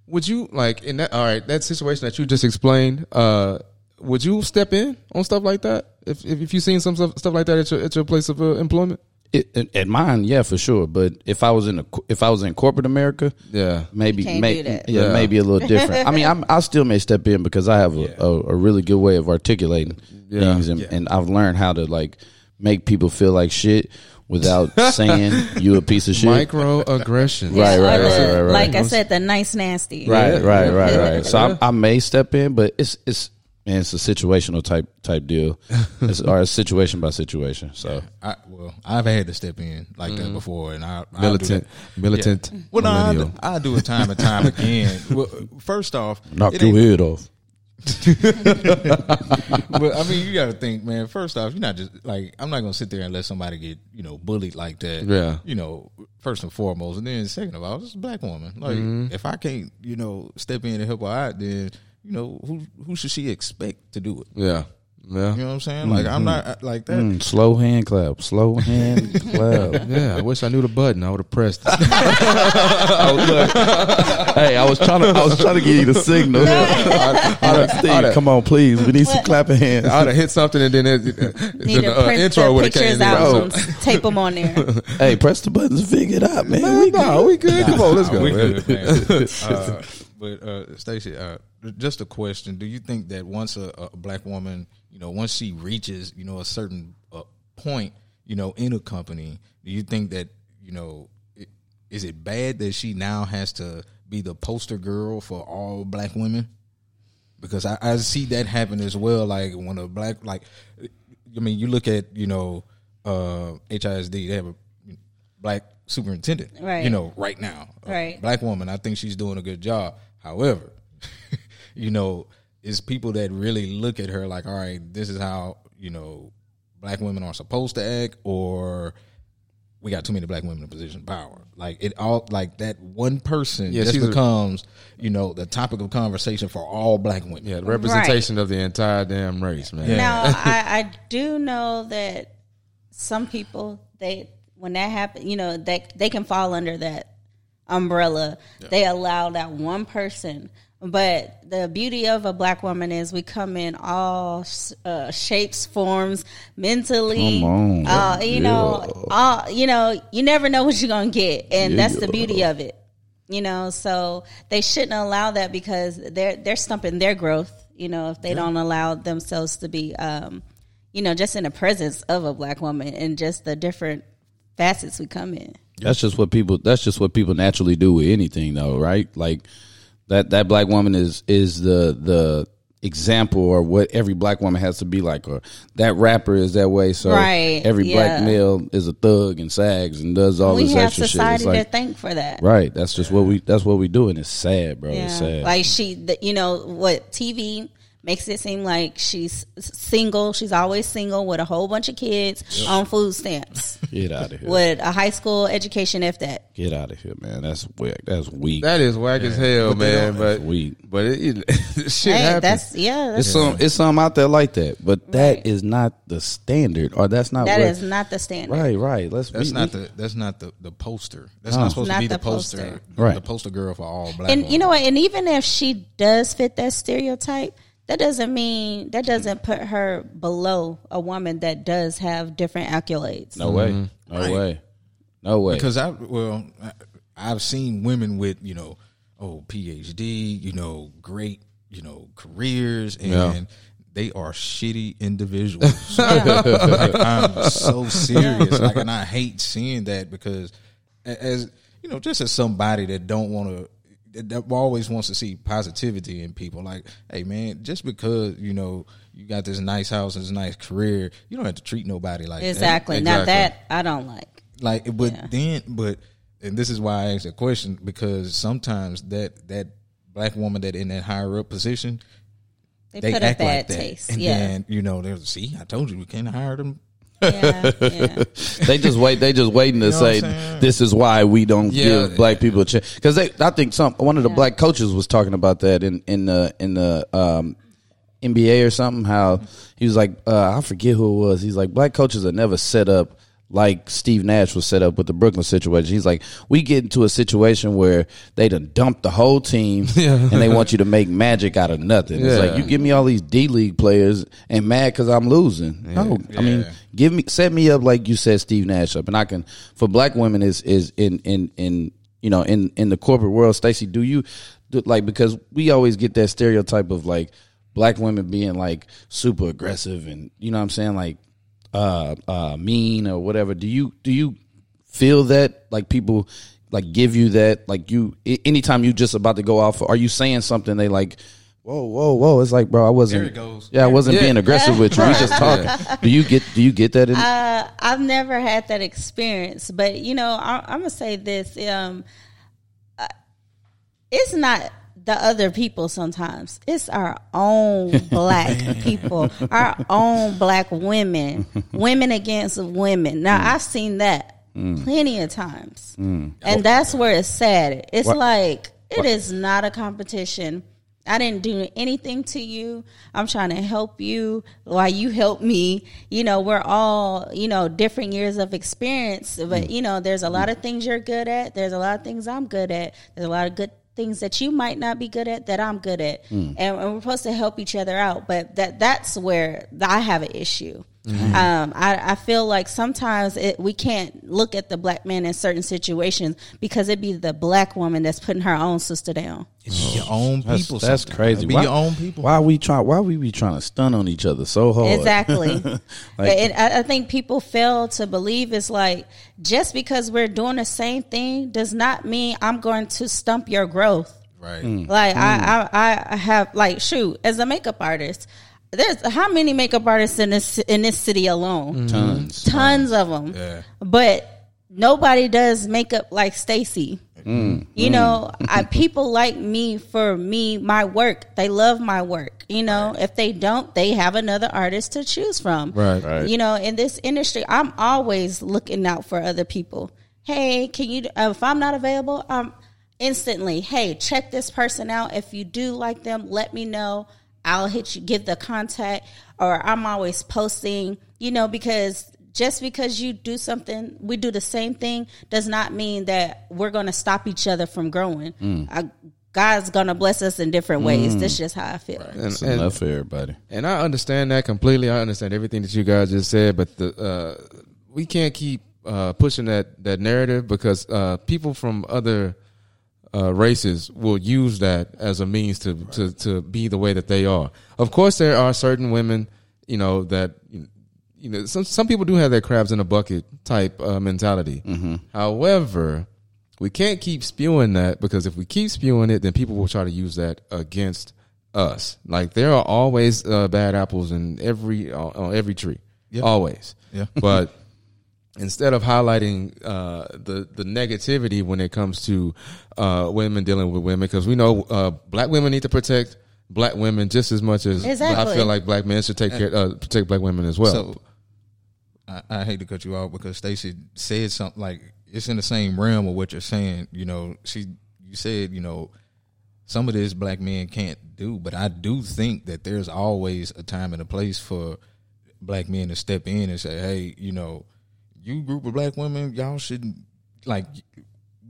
would you like in that? All right, that situation that you just explained. Uh, would you step in on stuff like that if if, if you seen some stuff, stuff like that at your at your place of uh, employment? it, at- at mine, yeah, for sure. But if I was in a, if I was in corporate America, Yeah. maybe can't may, yeah, Yeah. maybe a little different. I mean, I'm, I still may step in because I have a, a, a really good way of articulating Yeah. things, and, and I've learned how to like make people feel like shit without saying you a piece of shit. Microaggression. Right, right, right, right, right. Like I said, the nice nasty. Right, right, right, right. So I, I may step in, but it's it's and it's a situational type type deal, it's, or it's situation by situation. So I, well, I've had to step in like that mm-hmm. before, and I I Militant, Do militant. that. Well, no, I, do- I do it time and time again. Well, first off, knock your head off. but I mean, you got to think, man. First off, you're not just like I'm not gonna sit there and let somebody get you know bullied like that. Yeah. You know, first and foremost, and then second of all, it's a black woman. Like, Mm-hmm. if I can't, you know, step in and help her out, then you know who who should she expect to do it? Yeah. Yeah. You know what I'm saying? Like, I'm not like that. Mm, slow hand clap, slow hand clap. Yeah. I wish I knew the button. I would have pressed it. hey, I was trying to, I was trying to give you the signal. Steve, come on, please. We need some clapping hands. I would have hit something and then it, Need the to uh, print intro the would have pictures came out Oh, tape them on there. Hey, press the buttons, figure it out, man. no, We no, we good. Come on, let's go. we man. good, uh, but uh, Stacey, uh, just a question: Do you think that once a, a black woman, you know, once she reaches, you know, a certain uh, point, you know, in a company, do you think that, you know, it, is it bad that she now has to be the poster girl for all black women? Because I, I see that happen as well. Like when a black, like, I mean, you look at, you know, uh, HISD, they have a black superintendent, Right. You know, right now, Right. black woman. I think she's doing a good job. However, you know, it's people that really look at her like, all right, this is how you know black women are supposed to act, or we got too many black women in position of power. Like it all, like that one person Yeah, just she's a- becomes, you know, the topic of conversation for all black women. Yeah, the representation of the entire damn race, man. Yeah. Now, I, I do know that some people they when that happens, you know, they they can fall under that umbrella. They allow that one person. But the beauty of a black woman is we come in all uh, shapes, forms, mentally. Come on. Uh, you know, all you know, you never know what you're gonna get, and that's the beauty of it. You know, so they shouldn't allow that because they're they're stumping their growth. You know, if they don't allow themselves to be, um, you know, just in the presence of a black woman and just the different facets we come in. That's just what people. That's just what people naturally do with anything, though, right? Like that. That black woman is is the the example or what every black woman has to be like or that rapper is that way. So Right, every black male is a thug and sags and does all we this have extra shit. Society it's like to thank for that. right that's just what we that's what we do and it's sad bro it's sad. Like she, the, you know, what TV makes it seem like she's single. She's always single with a whole bunch of kids on food stamps get out of here with a high school education, if that. get out of here man that's weak that's weak That is whack as hell, But man. don't- But That's weak. but it, it shit Hey, happens. that's yeah. That's, it's some it's some out there like that but that is Right. not the standard or that's not that what, is not the standard. right right let's That's we- not we- the that's not the the poster. That's No. not supposed Not to be the the poster, poster. Right. The poster girl for all black. And women. you know what? And even if she does fit that stereotype, that doesn't mean that doesn't put her below a woman that does have different accolades. no way Mm-hmm. no way no way because I well I, I've seen women with you know oh PhD you know great you know careers and Yeah. they are shitty individuals. like, I'm so serious, like, and I hate seeing that because as you know, just as somebody that don't want to. That always wants to see positivity in people. Like, hey man, just because you know you got this nice house and this nice career, you don't have to treat nobody like that. Exactly. Now Exactly. that I don't like. Like, but Yeah. then, but, and this is why I asked a question because sometimes that that black woman that in that higher up position, They, they put a act bad like that, taste. and yeah. then you know, there's see, I told you we can't hire them. Yeah. Yeah. they just wait. They just waiting to know say this is why we don't Yeah. give black people a chance. Because they, I think some one of the Yeah. black coaches was talking about that in in the in the um, NBA or something. How he was like, uh, I forget who it was. He's like, black coaches are never set up like Steve Nash was set up with the Brooklyn situation. He's like, we get into a situation where they done dumped the whole team and they want you to make magic out of nothing. It's like you give me all these D League players and mad because I'm losing. No, I mean Yeah. Give me set me up like you said Steve Nash up, and I can. For black women, is is in in in you know in in the corporate world. Stacey, do you do, like because we always get that stereotype of like black women being like super aggressive and you know what I'm saying like uh uh mean or whatever. Do you do you feel that like people like give you that like you anytime you just about to go off are you saying something they like Whoa, whoa, whoa! It's like, bro, I wasn't. There it goes. Yeah, I wasn't Yeah. being aggressive with you. We just talking. Do you get? Do you get that? In, Uh, I've never had that experience, but you know, I, I'm gonna say this: um, uh, it's not the other people. Sometimes it's our own black people, our own black women, women against women. Now, I've seen that plenty of times, and that's where it's sad. It's like it is not a competition. I didn't do anything to you. I'm trying to help you while you help me. You know, we're all, you know, different years of experience, but mm. you know, there's a lot of mm. things you're good at. There's a lot of things I'm good at. There's a lot of good things that you might not be good at that I'm good at. And, and we're supposed to help each other out, but that that's where I have an issue. Mm-hmm. Um, I, I feel like sometimes it, we can't look at the black man in certain situations because it'd be the black woman that's putting her own sister down. It's your oh. own that's people. that's sometimes. crazy. Be why, your own people. Why we try? Why we be trying to stun on each other so hard? Exactly. Like- and I, I think people fail to believe it's like just because we're doing the same thing does not mean I'm going to stump your growth. Right. Mm. Like I, mm. I, I have like shoot as a makeup artist. There's how many makeup artists in this in this city alone? Tons. Tons of them. Yeah. But nobody does makeup like Stacy. You know, I, people like me for me, my work. They love my work. You know, if they don't, they have another artist to choose from. Right. Right. You know, in this industry, I'm always looking out for other people. Hey, can you? Uh, if I'm not available, um, instantly. Hey, check this person out. If you do like them, let me know. I'll hit you, give the contact, or I'm always posting. You know, because just because you do something, we do the same thing, does not mean that we're going to stop each other from growing. I, God's going to bless us in different ways. That's just how I feel. And, It's and- enough for everybody. And I understand that completely. I understand everything that you guys just said, but the uh, we can't keep uh, pushing that that narrative because uh, people from other uh, races will use that as a means to, to to be the way that they are. Of course, there are certain women, you know, that you know some some people do have that crabs in a bucket type uh, mentality. However, we can't keep spewing that because if we keep spewing it, then people will try to use that against us. Like there are always uh, bad apples in every on, on every tree, always. Yeah. But instead of highlighting uh, the the negativity when it comes to uh, women dealing with women, because we know uh, black women need to protect black women just as much as I feel like black men should take care uh, protect black women as well. So I, I hate to cut you off because Stacy said something like it's in the same realm of what you're saying. You know, she you said you know some of this black men can't do, but I do think that there's always a time and a place for black men to step in and say, hey, you know, you group of black women, y'all shouldn't like.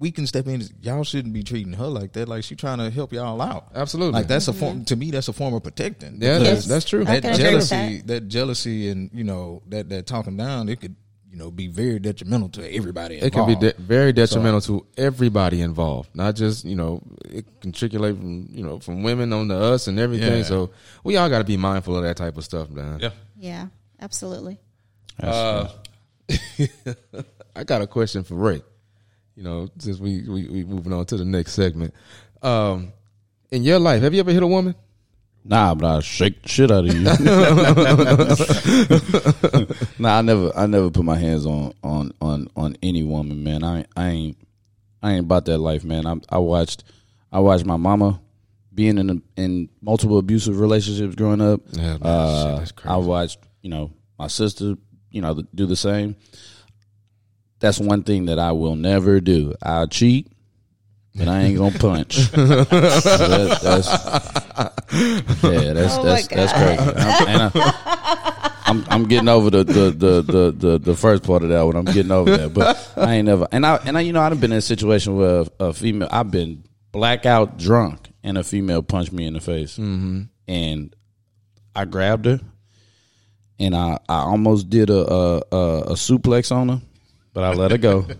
We can step in. Y'all shouldn't be treating her like that. Like she trying to help y'all out. Absolutely. Like that's a form to me. That's a form of protecting. Yeah, Because that's- that's true. That can agree with jealousy, that. that. jealousy, and you know that that talking down, it could you know be very detrimental to everybody. it can be de- very detrimental to everybody involved, not just you know it can triculate from you know from women on to us and everything. Yeah. So we all got to be mindful of that type of stuff, man. yeah. Yeah, absolutely. Uh, I got a question for Ray. You know, since we we, we moving on to the next segment. Um, in your life, have you ever hit a woman? Nah, but I shake the shit out of you. nah, I never, I never put my hands on on on on any woman, man. I I ain't I ain't about that life, man. I I watched I watched my mama being in a, in multiple abusive relationships growing up. Yeah, man, uh, shit, that's crazy. I watched you know my sister, you know, do the same. That's one thing that I will never do. I'll cheat, but I ain't gonna punch. That- that's, yeah, that's Oh that's that's crazy. I'm, and I, I'm I'm getting over the the, the the the the first part of that one. I'm getting over that, but I ain't never. And I and I, you know, I've been in a situation where a, a female. I've been blackout drunk, and a female punched me in the face, mm-hmm. and I grabbed her, and I I almost did a a, a, a suplex on her, but I let her go.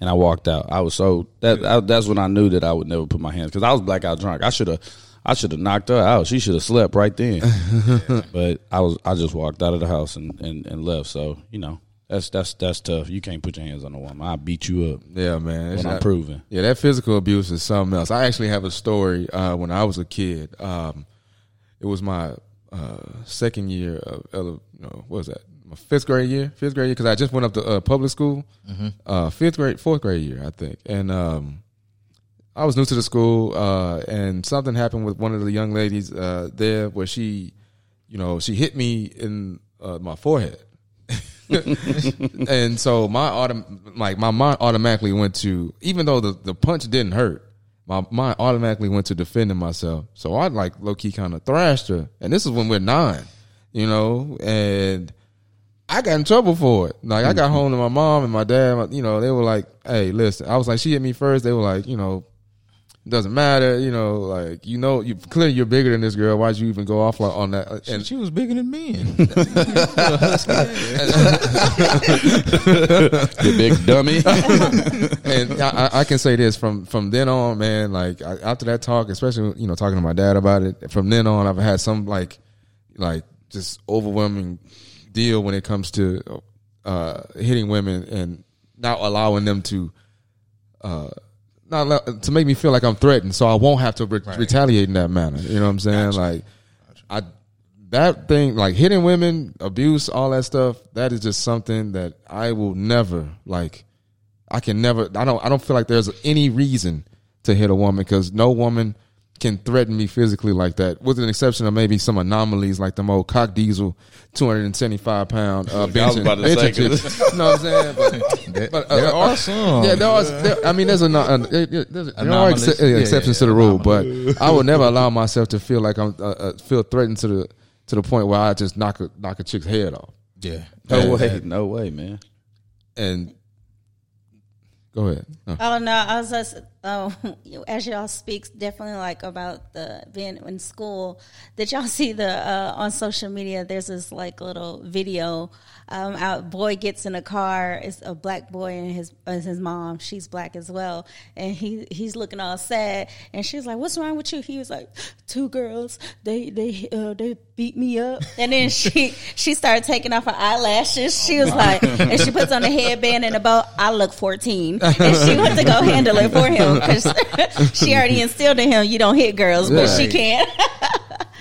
And I walked out. I was so that I, that's when I knew that I would never put my hands because I was blackout drunk. I should have, I should have knocked her out. She should have slept right then. but I was, I just walked out of the house and, and, and left. So you know, that's that's that's tough. You can't put your hands on a woman. I beat you up Yeah, man. when I'm proven. Yeah, that physical abuse is something else. I actually have a story uh, when I was a kid. Um, it was my uh, second year of, ele- no, what was that? My fifth grade year, fifth grade year, because I just went up to uh, public school. Uh, fifth grade, fourth grade year, I think, and um, I was new to the school, uh, and something happened with one of the young ladies uh, there, where she, you know, she hit me in uh, my forehead. and so my autom- like my mind automatically went to even though the, the punch didn't hurt, my mind automatically went to defending myself. So I like low key kind of thrashed her, and this is when we're nine, you know, and I got in trouble for it. Like I got mm-hmm. home to my mom and my dad, you know, they were like, "Hey, listen," I was like, "She hit me first. They were like, you know. It doesn't matter, you know. Like you know, you clearly you're bigger than this girl. Why'd you even go off like on that? And And she was bigger than me. You big dummy. and I, I- I can say this from from then on, man. Like I, after that talk, especially you know talking to my dad about it. From then on, I've had some like like just overwhelming deal when it comes to uh, hitting women and not allowing them to uh, not to make me feel like I'm threatened, so I won't have to re- retaliate in that manner. You know what I'm saying? Like I that thing like hitting women, abuse, all that stuff. That is just something that I will never like. I can never. I don't. I don't feel like there's any reason to hit a woman because no woman can threaten me physically like that, with an exception of maybe some anomalies like the old cock diesel, two hundred and seventy five pound uh, bench. about to say, 'cause- you know what I'm saying? But, but uh, there uh, are some. Yeah, there are. There, I mean, there's a. Uh, there, there's, there are ex- Yeah, exceptions yeah, to the rule, but I would never allow myself to feel like I'm uh, uh, feel threatened to the to the point where I just knock a knock a chick's head off. yeah. No And- way. No way, man. And go ahead. No. Oh no, I was just um, as y'all speak definitely like about the being in school. Did y'all see the uh, on social media? There's this like little video. Um, out boy gets in a car. It's a black boy and his uh, his mom. She's black as well, and he he's looking all sad. And she's like, "What's wrong with you?" He was like, two girls. They they uh, they beat me up." And then she she started taking off her eyelashes. She was like, and she puts on a headband and a bow. I look 14, and she went to go handle it for him because she already instilled in him, "You don't hit girls, but she Right. can."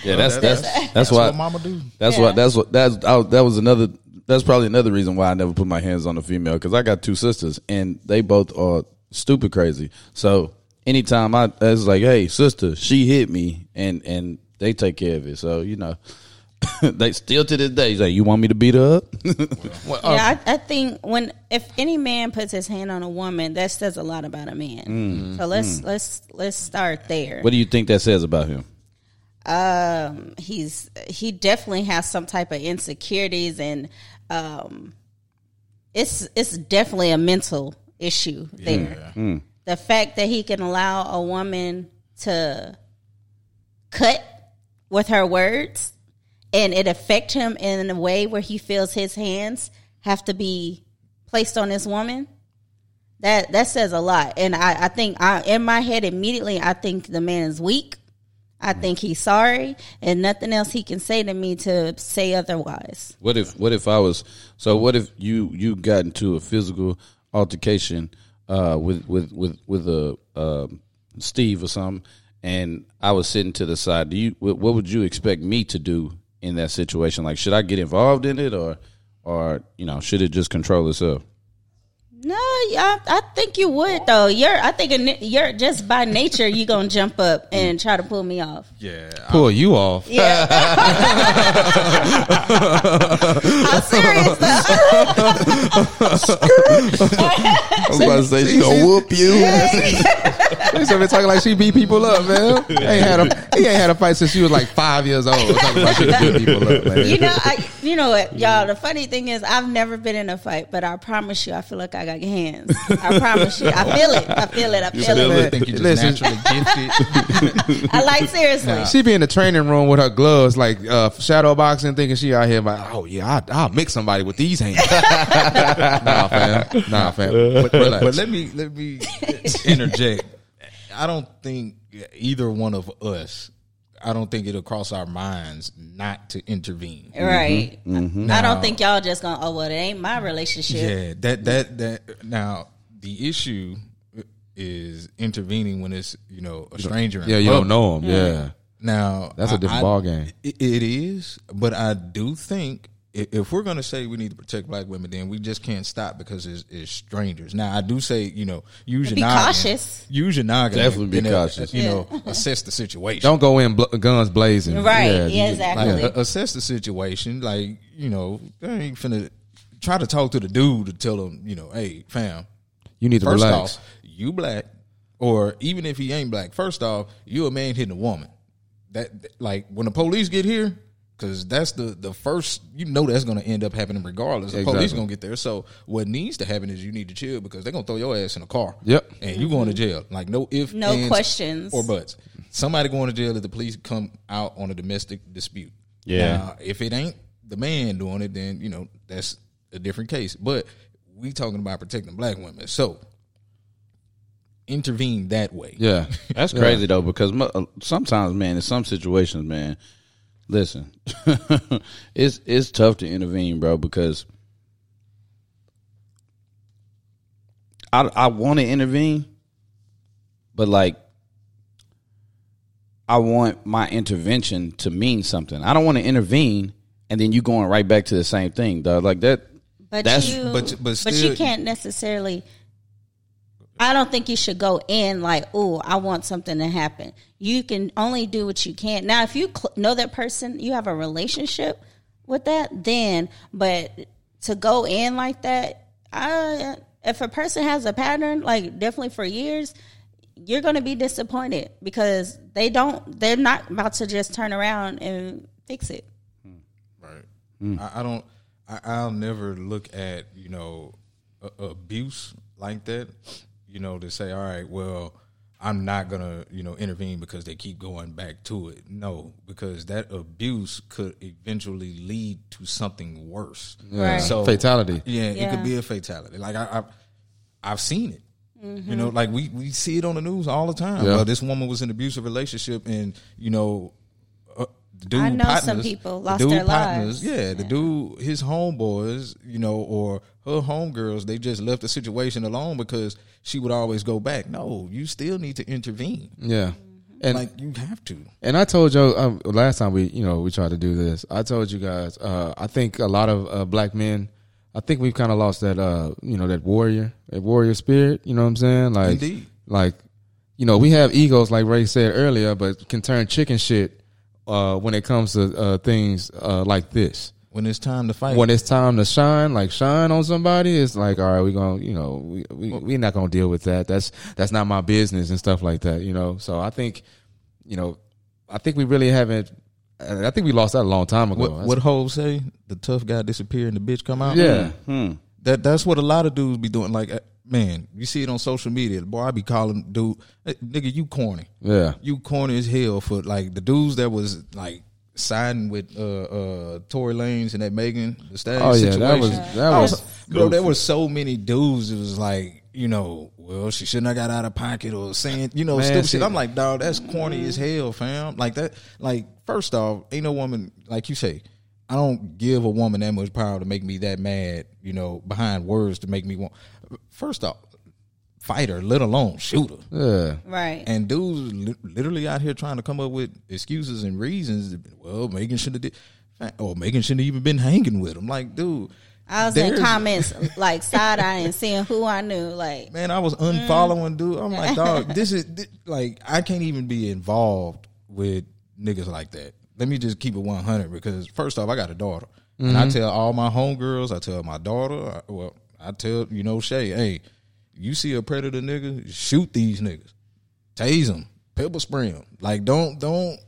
Yeah, that's that's that's, That's why what mama do. That's Yeah. what that's what that's I, that was another that's probably another reason why I never put my hands on a female because I got two sisters and they both are stupid crazy. So anytime I it's like, hey sister, she hit me and and they take care of it. So you know. they still to this day he's like, you want me to beat her up? Well, uh, Yeah, I, I think when if any man puts his hand on a woman, that says a lot about a man. So let's let's let's start there. what do you think that says about him? um, he's he definitely has some type of insecurities, and um, it's it's definitely a mental issue there. The fact that he can allow a woman to cut with her words and it affect him in a way where he feels his hands have to be placed on this woman. That that says a lot. And i, I think I, in my head immediately i think the man is weak. I think he's sorry and nothing else he can say to me to say otherwise. What if what if I was so what if you you got into a physical altercation uh with with with with a um Steve or something and I was sitting to the side. Do you what would you expect me to do in that situation? Like should I get involved in it or or you know should it just control itself no I, I think you would though you're i think you're just by nature you gonna jump up and try to pull me off Yeah. pull you off. yeah i'm serious I was about to say she gonna whoop you He's been talking like she beat people up, man. He ain't had a he ain't had a fight since she was like five years old. About she beat people up, man. you know, I, you know what, y'all. The funny thing is, I've never been in a fight, but I promise you, I feel like I got hands. I promise you, I feel it. I feel it. I feel Still it. think you just Listen. naturally gifted. I like seriously. She be in the training room with her gloves, like uh, shadow boxing, thinking she out here like, oh yeah, I, I'll mix somebody with these hands. nah, fam, nah, fam. but, but, Relax. but let me let me interject. I don't think either one of us. I don't think it'll cross our minds not to intervene. Right. Mm-hmm. I don't think y'all just gonna. Oh well, it ain't my relationship. Yeah, that that that. Now the issue is intervening when it's you know a stranger. Yeah, you don't know him. Yeah, Now That's a a different ball game. It, it is, but I do think i- if we're going to say we need to protect black women, then we just can't stop because it's, it's strangers. Now I do say you know use your Be noggin. cautious. Use your noggin. Definitely be and, uh, cautious. You know, assess the situation. Don't go in bl- guns blazing. Right. Yeah, you- exactly. like uh, assess the situation. Like you know, I ain't finna try to talk to the dude to tell him, you know, hey, fam, You need to First relax. off, you black, or even if he ain't black. First off, you a man hitting a woman. That like when the police get here, because that's the the first. You know that's going to end up happening regardless. The police Exactly. going to get there. So what needs to happen is you need to chill because they're going to throw your ass in a car. Yep. and you going to jail. Like no if No ands, questions. or buts. Somebody going to jail if the police come out on a domestic dispute. Yeah. Now, if it ain't the man doing it, then you know that's a different case. But we talking about protecting black women, so intervene that way. Yeah. That's crazy though, because uh, sometimes, man, in some situations, man, listen, it's it's tough to intervene, bro, because I I want to intervene, but like I want my intervention to mean something. I don't want to intervene and then you going right back to the same thing, dog. Like that. But That's- you, but- but but you can't necessarily. I don't think you should go in like, oh, I want something to happen. You can only do what you can. Now, if you cl- know that person, you have a relationship with that, then. But to go in like that, I, if a person has a pattern, like definitely for years, you're going to be disappointed because they don't. They're not about to just turn around and fix it. Hmm. Right. Hmm. I, I don't. I, I'll never look at you know a, abuse like that. You know to say, all right, well, I'm not gonna you know intervene because they keep going back to it. No, because that abuse could eventually lead to something worse. Right. So Fatality. Yeah, it could be a fatality. Like I, I've I've seen it. You know, like we we see it on the news all the time. Yeah. Well, this woman was in an abusive relationship, and you know, uh, dude I know some partners- people the lost dude their partners, lives. Yeah, the dude, his homeboys, you know, or her homegirls, they just left the situation alone because she would always go back. No, you still need to intervene. Yeah. And like you have to. And I told you um, last time we, you know, we tried to do this. I told you guys. Uh, I think a lot of uh, black men. I think we've kind of lost that, uh, you know, that warrior, that warrior spirit. You know what I'm saying? Like, Indeed. like, you know, we have egos, like Ray said earlier, but can turn chicken shit uh, when it comes to uh, things uh, like this. When it's time to fight, When it's time to shine, like shine on somebody, it's like, all right, we're gonna, you know, we we we're not gonna deal with that. That's that's not my business and stuff like that. You know, so I think, you know, I think we really haven't. I think we lost that a long time ago. what what Hove say? The tough guy disappear and the bitch come out. yeah, That that's what a lot of dudes be doing. Like, uh, man, you see it on social media. Boy, I be calling dude, hey, nigga, you corny. yeah, You corny as hell for like the dudes that was like siding with uh uh Tory Lanez and that Megan Thee Stallion Oh, yeah, situation. that was- that I was bro. There were so many dudes. It was like you know, well, she shouldn't have got out of pocket or saying you know Man, stupid shit. I'm like, dog, that's corny as hell, fam. Like that. Like first off, ain't no woman like you say. I don't give a woman that much power to make me that mad, you know, behind words to make me want. First off, fight her, let alone shooter. yeah. Right. And dudes li- literally out here trying to come up with excuses and reasons. Well, Megan should have did, or Megan shouldn't have even been hanging with him. Like, dude, I was in comments like side eye and seeing who I knew. Like, man, I was mm. unfollowing dude. I'm like, dog, this is thi- like I can't even be involved with niggas like that. Let me just keep it 100 because first off, I got a daughter, and I mm-hmm. tell all my homegirls, I tell my daughter, I, well, I tell you know Shay, hey, you see a predator nigga, shoot these niggas, tase them, pepper spray them. Like, don't don't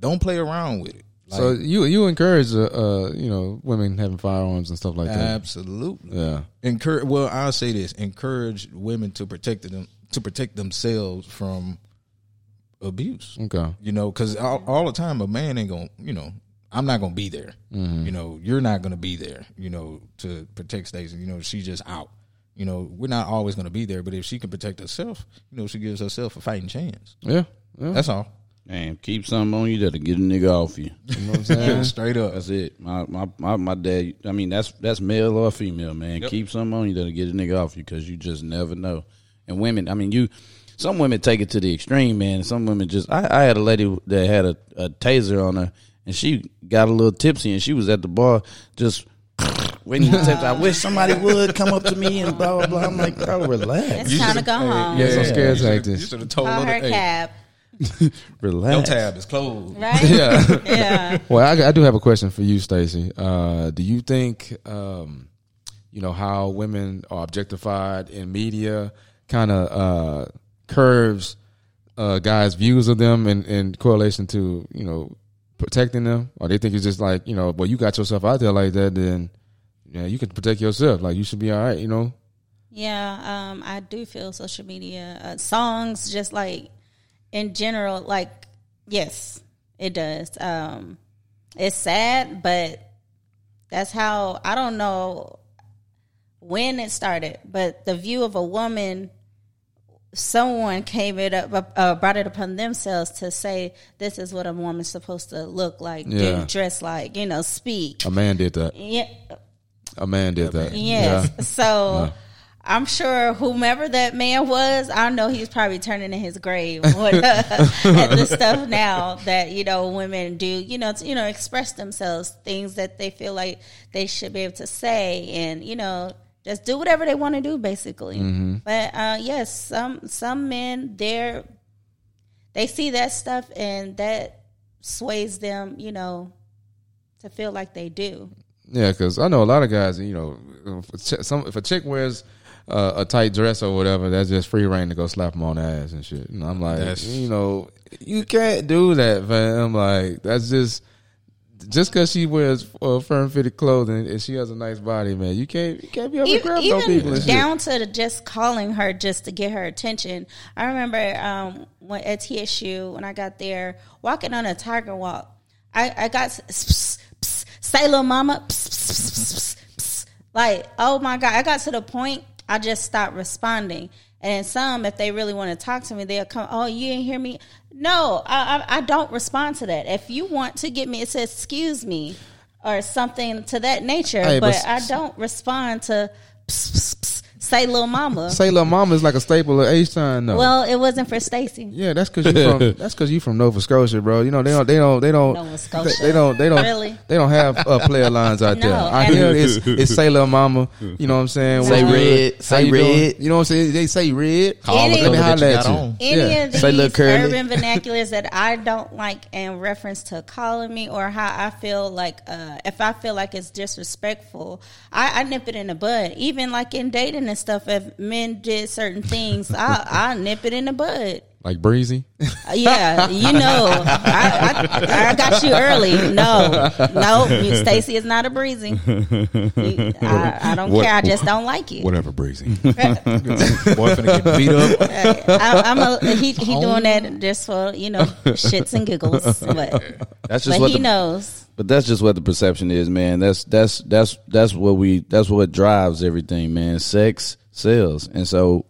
don't play around with it. Like, So you you encourage uh, uh you know women having firearms and stuff like that. absolutely, Yeah, encourage well i'll say this encourage women to protect them to protect themselves from abuse okay. you know because all, all the time a man ain't gonna you know i'm not gonna be there you know you're not gonna be there you know to protect Stacey. you know she's just out you know we're not always gonna be there but if she can protect herself you know she gives herself a fighting chance Yeah, yeah. that's all Man, keep something on you that'll get a nigga off you. You know what I'm saying? straight up That's it. My my my, my dad. I mean, that's that's male or female, man. Keep something on you that'll get a nigga off you because you just never know. And women, I mean, you some women take it to the extreme, man. Some women just. I, I had a lady that had a, a taser on her, and she got a little tipsy, and she was at the bar just. Waiting to tip. I wish somebody would come up to me and blah blah blah. I'm like, bro, relax, It's time to go home. Yeah, some scare You should tactics. have told Call her, her hey, cab. your relax. tab is closed. Right? Yeah. yeah. Well, I, I do have a question for you, Stacy. Uh, do you think, um, you know, how women are objectified in media kind of uh, curves uh, guys' views of them in, in correlation to, you know, protecting them? Or they think it's just like, you know, well, you got yourself out there like that, then, yeah, you can protect yourself. Like, you should be all right, you know? Yeah, um, I do feel social media uh, songs, just like in general, like yes, it does. Um, it's sad, but that's how I don't know when it started, but the view of a woman. Someone came it up, uh, brought it upon themselves to say this is what a woman's supposed to look like, Yeah. dress like, you know, speak. A man did that. Yeah, A man did that. Yes. Yeah. So I'm sure whomever that man was, I know he's probably turning in his grave with, at the stuff now that you know women do. You know, to, you know, express themselves, things that they feel like they should be able to say, and you know, just do whatever they want to do, basically. But uh, yes, some some men they're they see that stuff and that sways them, you know, to feel like they do. Yeah, because I know a lot of guys. You know, if a chick, some if a chick wears uh, a tight dress or whatever, that's just free reign to go slap them on the ass and shit. And I'm like, That's- you know, you can't do that, man. I'm Like that's just just because she wears uh, firm fitted clothing and she has a nice body, man. You can't you can't be able to even, grab no people even and shit. down to the just calling her just to get her attention. I remember um, when at TSU when I got there, walking on a tiger walk. I, I got s- pss, pss, say little mama, pss, pss, pss, like oh my god! I got to the point I just stopped responding. And some, if they really want to talk to me, they'll come. Oh, you didn't hear me? No, I, I, I don't respond to that. If you want to get me, it says excuse me or something to that nature. Hey, but but I don't respond to pss, pss, pss, say little mama. Say little mama is like a staple of H time though. well, it wasn't for Stacy. yeah, that's because you from that's because you from Nova Scotia, bro. You know they don't they don't they don't Nova they, Scotia. they don't they don't Really? they don't have uh, player lines out No, there. I hear it's it's say little mama. You know what I'm saying? Say What's red, How say you doing? red. You know what I'm saying? They say red. Call Any- the Let me color that holler you at got you. on. Any Yeah. of Say these little curly. urban vernaculars that I don't like in reference to calling me or how I feel like uh, if I feel like it's disrespectful, I, I nip it in the bud. Even like in dating and stuff, if men did certain things, I I nip it in the bud. Like breezy. Uh, Yeah, you know, I, I, I got you early. No, no, you- Stacy is not a breezy. I, I don't What- care. I just don't like you. Whatever breezy. boyfriend finna get beat up. I, I'm a he. He doing that just for you know shits and giggles, but That's just but what he the, knows. But that's just what the perception is, man. That's that's that's that's what we that's what drives everything, man. Sex sells, and so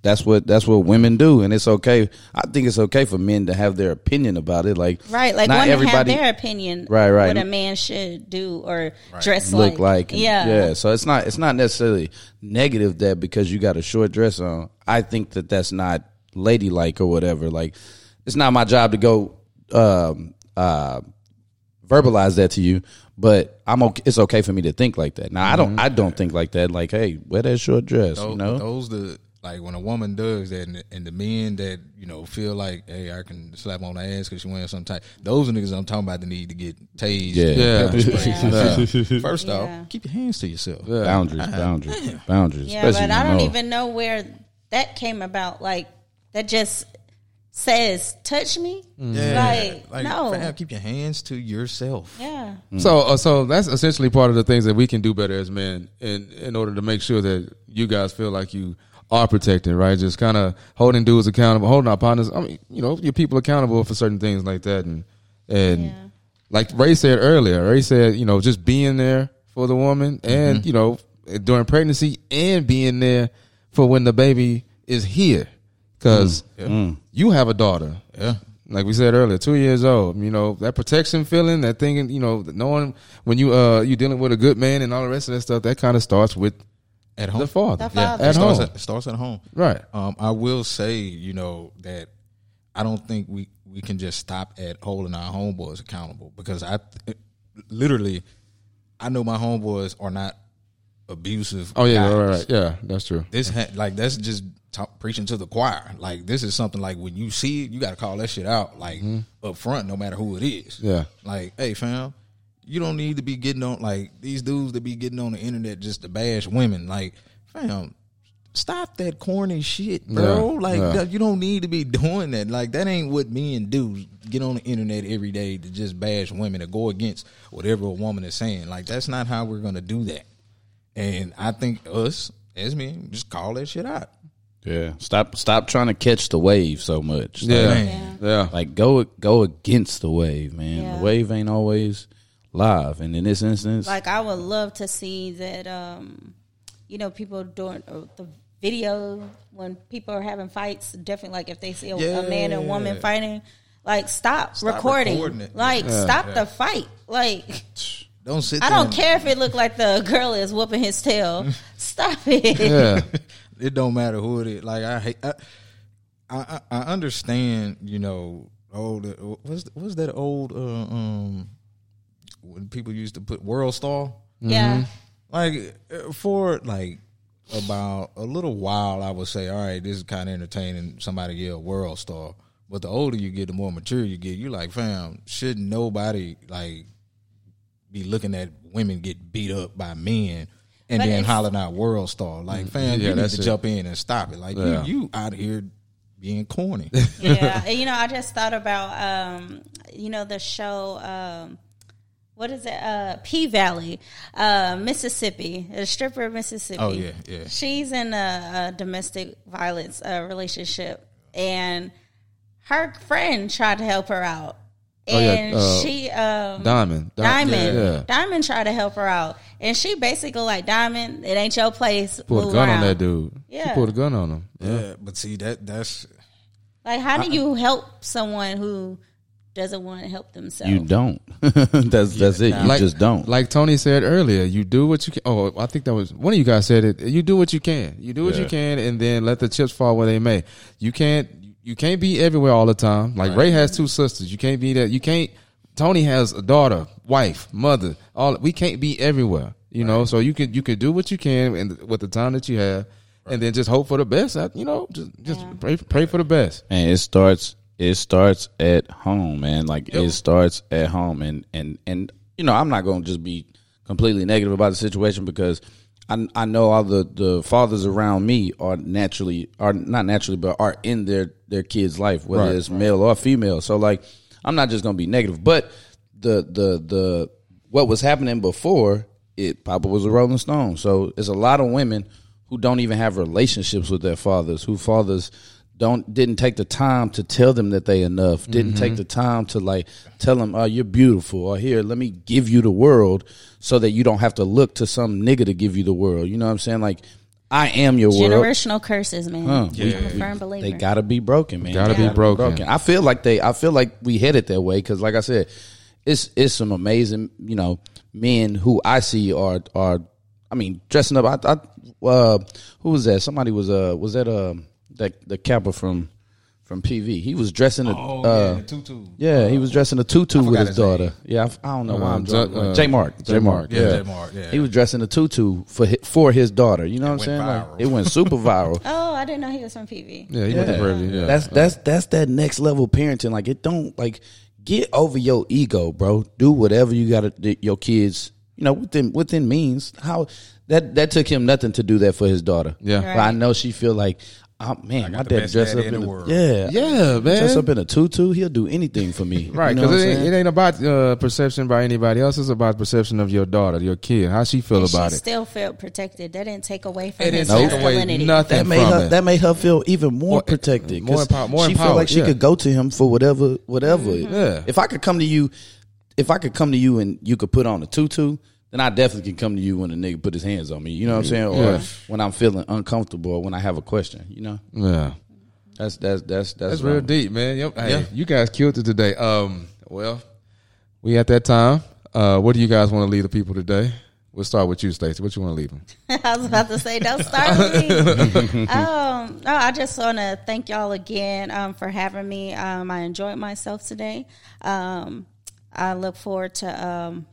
that's what that's what women do, and it's okay. I think it's okay for men to have their opinion about it. Like Right, like not women have everybody their opinion, Right, right. What a man should do or dress look like. like. and- yeah, yeah. So it's not it's not necessarily negative that because you got a short dress on. I think that that's not ladylike or whatever. Like it's not my job to go um, uh, verbalize that to you, but I'm okay. It's okay for me to think like that. Now I don't mm-hmm. I don't think like that. Like hey, wear that short dress. Those, you know. those the like when a woman does that, and the, and the men that you know feel like, hey, I can slap on the ass because she wearing some tight. Those are niggas I'm talking about The need to get tased. Yeah. Yeah. Yeah. First Yeah. off, keep your hands to yourself. Boundaries, boundaries, boundaries. yeah. But I don't know. even know where that came about. Like that just says touch me. Mm. Yeah, Like, no. fam, keep your hands to yourself. Yeah, mm. So, uh, so that's essentially part of the things that we can do better as men, in in order to make sure that you guys feel like you are protected, right? Just kind of holding dudes accountable, holding our partners. I mean, you know, your people accountable for certain things like that, and and Yeah. like Ray said earlier, Ray said, you know, just being there for the woman, and mm-hmm. you know, during pregnancy, and being there for when the baby is here, because you have a daughter, Yeah. like we said earlier, two years old. You know that protection feeling, that thing. You know, knowing when you uh you dealing with a good man and all the rest of that stuff. That kind of starts with At home, The father. The father. At it starts home. At, starts at home. Right. Um, I will say, you know, that I don't think we we can just stop at holding our homeboys accountable because I literally I know my homeboys are not abusive. Oh yeah, right, right. Yeah, that's true. This ha- like that's just talk, preaching to the choir. Like this is something like when you see it, you got to call that shit out like up front, no matter who it is. Mm-hmm. Yeah. Like, hey, fam, you don't need to be getting on like these dudes that be getting on the internet just to bash women. Like, fam, stop that corny shit, bro. Yeah, like, yeah. you don't need to be doing that. Like, that ain't what men do. Get on the internet every day to just bash women or go against whatever a woman is saying. Like, that's not how we're gonna do that. And I think us as men just call that shit out. Yeah. Stop stop trying to catch the wave so much. Yeah, Like, Man. yeah. like go go against the wave, man. Yeah. The wave ain't always live. And in this instance, Like I would love to see that. Um, you know, people doing uh, the video when people are having fights. Definitely, like if they see a, a man and woman fighting, like stop, Stop recording. recording it. Like Yeah. stop Yeah. the fight. Like Don't sit. I don't and- care if it look like the girl is whooping his tail. Stop it. Yeah. it don't matter who it is. Like I hate. I, I, I understand. You know, old. What's what's that old? Uh, um, when people used to put World Star. Yeah. Like uh, for like about a little while, I would say, all right, this is kind of entertaining. Somebody yell World Star. But the older you get, the more mature you get. You like, fam, should nobody like be looking at women get beat up by men and But then if- hollering out world star? Like, fam, Yeah, you need to it. jump in and stop it. Like, Yeah. you, you out here being corny. yeah, and, you know, I just thought about um, you know the show. Um, what is it? Uh, P Valley, uh, Mississippi, a stripper of Mississippi. Oh, yeah, yeah. She's in a, a domestic violence uh, relationship, and her friend tried to help her out, Oh, yeah, and uh, she um, Diamond. Di- Diamond, Yeah. Diamond tried to help her out, and she basically like Diamond, it ain't your place. Pulled a move gun on that dude. Yeah, She Yeah. pulled a gun on him. yeah, but see that that's Like, how do you help someone who doesn't want to help themselves? you don't. that's that's it. You like, just don't. Like Tony said earlier, you do what you can. Oh, I think that was one of you guys said it. You do what you can. You do what you can, and then let the chips fall where they may. You can't. You can't be everywhere all the time. Like Ray has two sisters. You can't be that. You can't. Tony has a daughter, wife, mother. All we can't be everywhere. You know, so you can you can do what you can and with the time that you have, and then just hope for the best. You know, just just pray pray for the best. And it starts it starts at home, man. Like it starts at home and and and you know, I'm not going to just be completely negative about the situation because I I know all the the fathers around me are naturally are not naturally but are in their their kids' life whether Right, it's male or female. So like I'm not just going to be negative, but the the the what was happening before it Papa was a Rolling Stone. So there's a lot of women who don't even have relationships with their fathers, who fathers don't didn't take the time to tell them that they enough, didn't take the time to like tell them, "Oh, you're beautiful," or "Here, let me give you the world," so that you don't have to look to some nigga to give you the world. You know what I'm saying? Like, I am your world. Generational curses, man. Huh. I'm a firm believer. They gotta be broken, man. Gotta They be broken. I feel like they. I feel like we headed that way because, like I said, it's it's some amazing, you know, men who I see are are. I mean, dressing up. I, I uh, who was that? Somebody was uh was that uh that the capper from from PV. He was dressing a oh uh, yeah, tutu. yeah, he was dressing a tutu with his his daughter. name. Yeah, I, I don't know why Uh, I'm J- drawing. uh, J Mark, J. J Mark, Mark, yeah, yeah, J. Mark, yeah. He was dressing a tutu for hi- for his daughter. You know what I'm went saying? Like, it went super viral. oh, I didn't know he was from PV. Yeah, he went to Prairie. Yeah, That's that's that's that next level parenting. Like it don't like get over your ego, bro. Do whatever you got to your kids. You know within within means. How that that took him nothing to do that for his daughter. Yeah. but I know she feel like. Oh man, my the dad best dress up in, in the world. yeah, Yeah, man. dress up in a tutu. He'll do anything for me, Right, You know because it, ain't- it ain't about uh, perception by anybody else. It's about perception of your daughter, your kid, how she feel And about she it. still felt protected. That didn't take away from It his didn't take away masculinity. nothing that made from her it. that made her feel even more, More- protected. more 'cause empower- more she felt like she yeah. could go to him for whatever, whatever. Yeah. If I could come to you, if I could come to you and you could put on a tutu, then I definitely can come to you when a nigga put his hands on me. You know what I'm saying? Or Yeah. when I'm feeling uncomfortable, or when I have a question. You know, Yeah, that's that's that's that's, that's real I'm- deep, man. Yep. Hey, Yeah. you guys killed it today. Um, well, we at that time. Uh, what do you guys want to leave the people today? We'll start with you, Stacey. What you want to leave them? I was about to say, don't start with me. um, no, I just want to thank y'all again um, for having me. Um, I enjoyed myself today. Um, I look forward to um,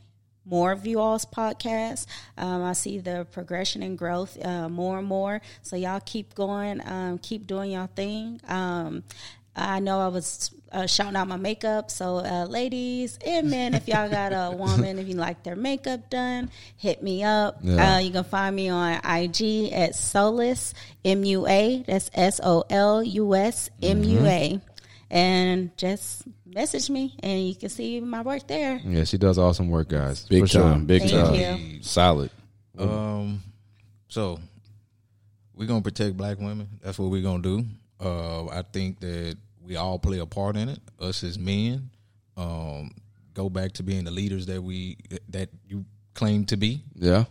more of you all's podcasts. Um, I see the progression and growth uh, more and more. So y'all keep going, um, keep doing y'all thing. Um, I know I was uh, shouting out my makeup. So, uh, ladies and men, if y'all got a woman, if you like their makeup done, hit me up. Yeah. Uh, you can find me on IG at Solus M U A. That's S O L U S M U A. And just message me, and you can see my work there. Yeah, she does awesome work, guys. Big For sure. time, big Thank time, you. solid. Um, so we're gonna protect black women. That's what we're gonna do. Uh, I think that we all play a part in it. Us as men, um, go back to being the leaders that we that you claim to be. Yeah,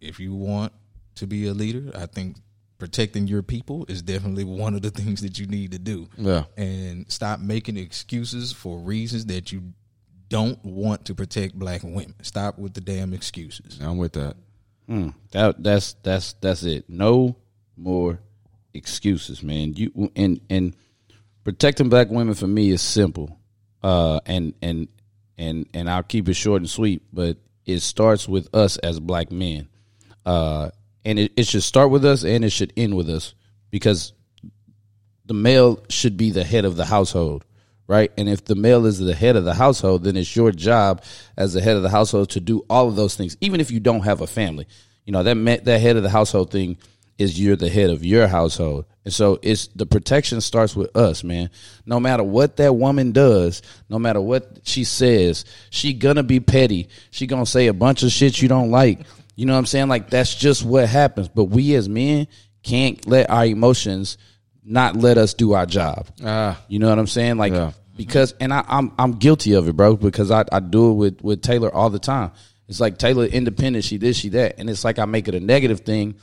If you want to be a leader, I think protecting your people is definitely one of the things that you need to do. Yeah. and stop making excuses for reasons that you don't want to protect black women. Stop with the damn excuses. I'm with that. Mm, that that's that's that's it. No more excuses, man. You and and protecting black women for me is simple. Uh, and and and and I'll keep it short and sweet, but it starts with us as black men. Uh, and it, it should start with us and it should end with us because the male should be the head of the household, right? And if the male is the head of the household, then it's your job as the head of the household to do all of those things, even if you don't have a family. You know that that head of the household thing is you're the head of your household, and so it's the protection starts with us, man. No matter what that woman does, no matter what she says, she gonna be petty. She gonna say a bunch of shit you don't like. You know what I'm saying? Like that's just what happens. But we as men can't let our emotions not let us do our job. Ah. you know what I'm saying? Like Yeah. because, and I, I'm I'm guilty of it, bro. Because I, I do it with with Taylor all the time. It's like Taylor independent, she this, she that, and it's like I make it a negative thing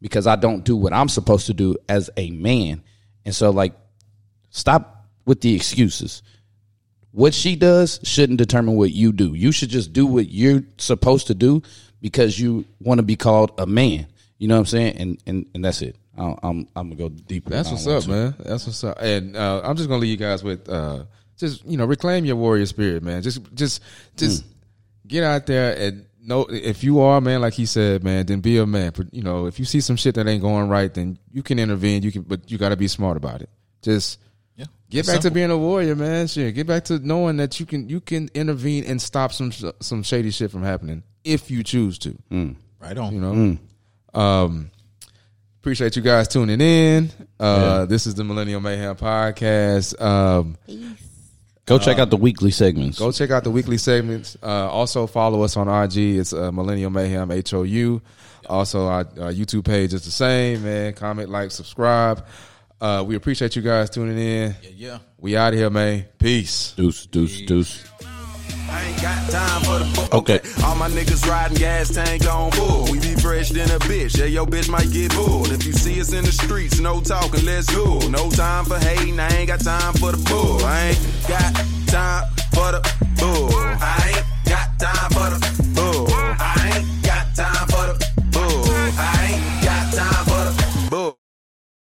because I don't do what I'm supposed to do as a man, and so like stop with the excuses. What she does shouldn't determine what you do. You should just do what you're supposed to do because you want to be called a man. You know what I'm saying? And and and that's it. I- I'm I'm gonna go deeper. That's what's up, want man. That's what's up. And uh, I'm just gonna leave you guys with uh, just you know reclaim your warrior spirit, man. Just just just get out there and know if you are a man, like he said, man, then be a man. You know, if you see some shit that ain't going right, then you can intervene. You can, but you got to be smart about it. Just Yeah, get It's back to being a warrior, man. Shit, get back to knowing that you can you can intervene and stop some some shady shit from happening if you choose to. right on. You know. Um, appreciate you guys tuning in. Uh, This is the Millennial Mayhem podcast. Um, Go check out the weekly segments. go check out the weekly segments. Uh, also follow us on IG. It's uh, Millennial Mayhem H O U. Also, our, our YouTube page is the same. Man, comment, like, subscribe. Uh, we appreciate you guys tuning in. Yeah, yeah. We out here, man. Peace. Deuce, deuce, deuce. I ain't got time for the bull. Okay. All my niggas riding gas tank on full. We be fresh than a bitch. Yeah, your bitch might get bull. If you see us in the streets, no talking, let's go. No time for hating. I ain't got time for the bull. I ain't got time for the bull. I ain't got time for the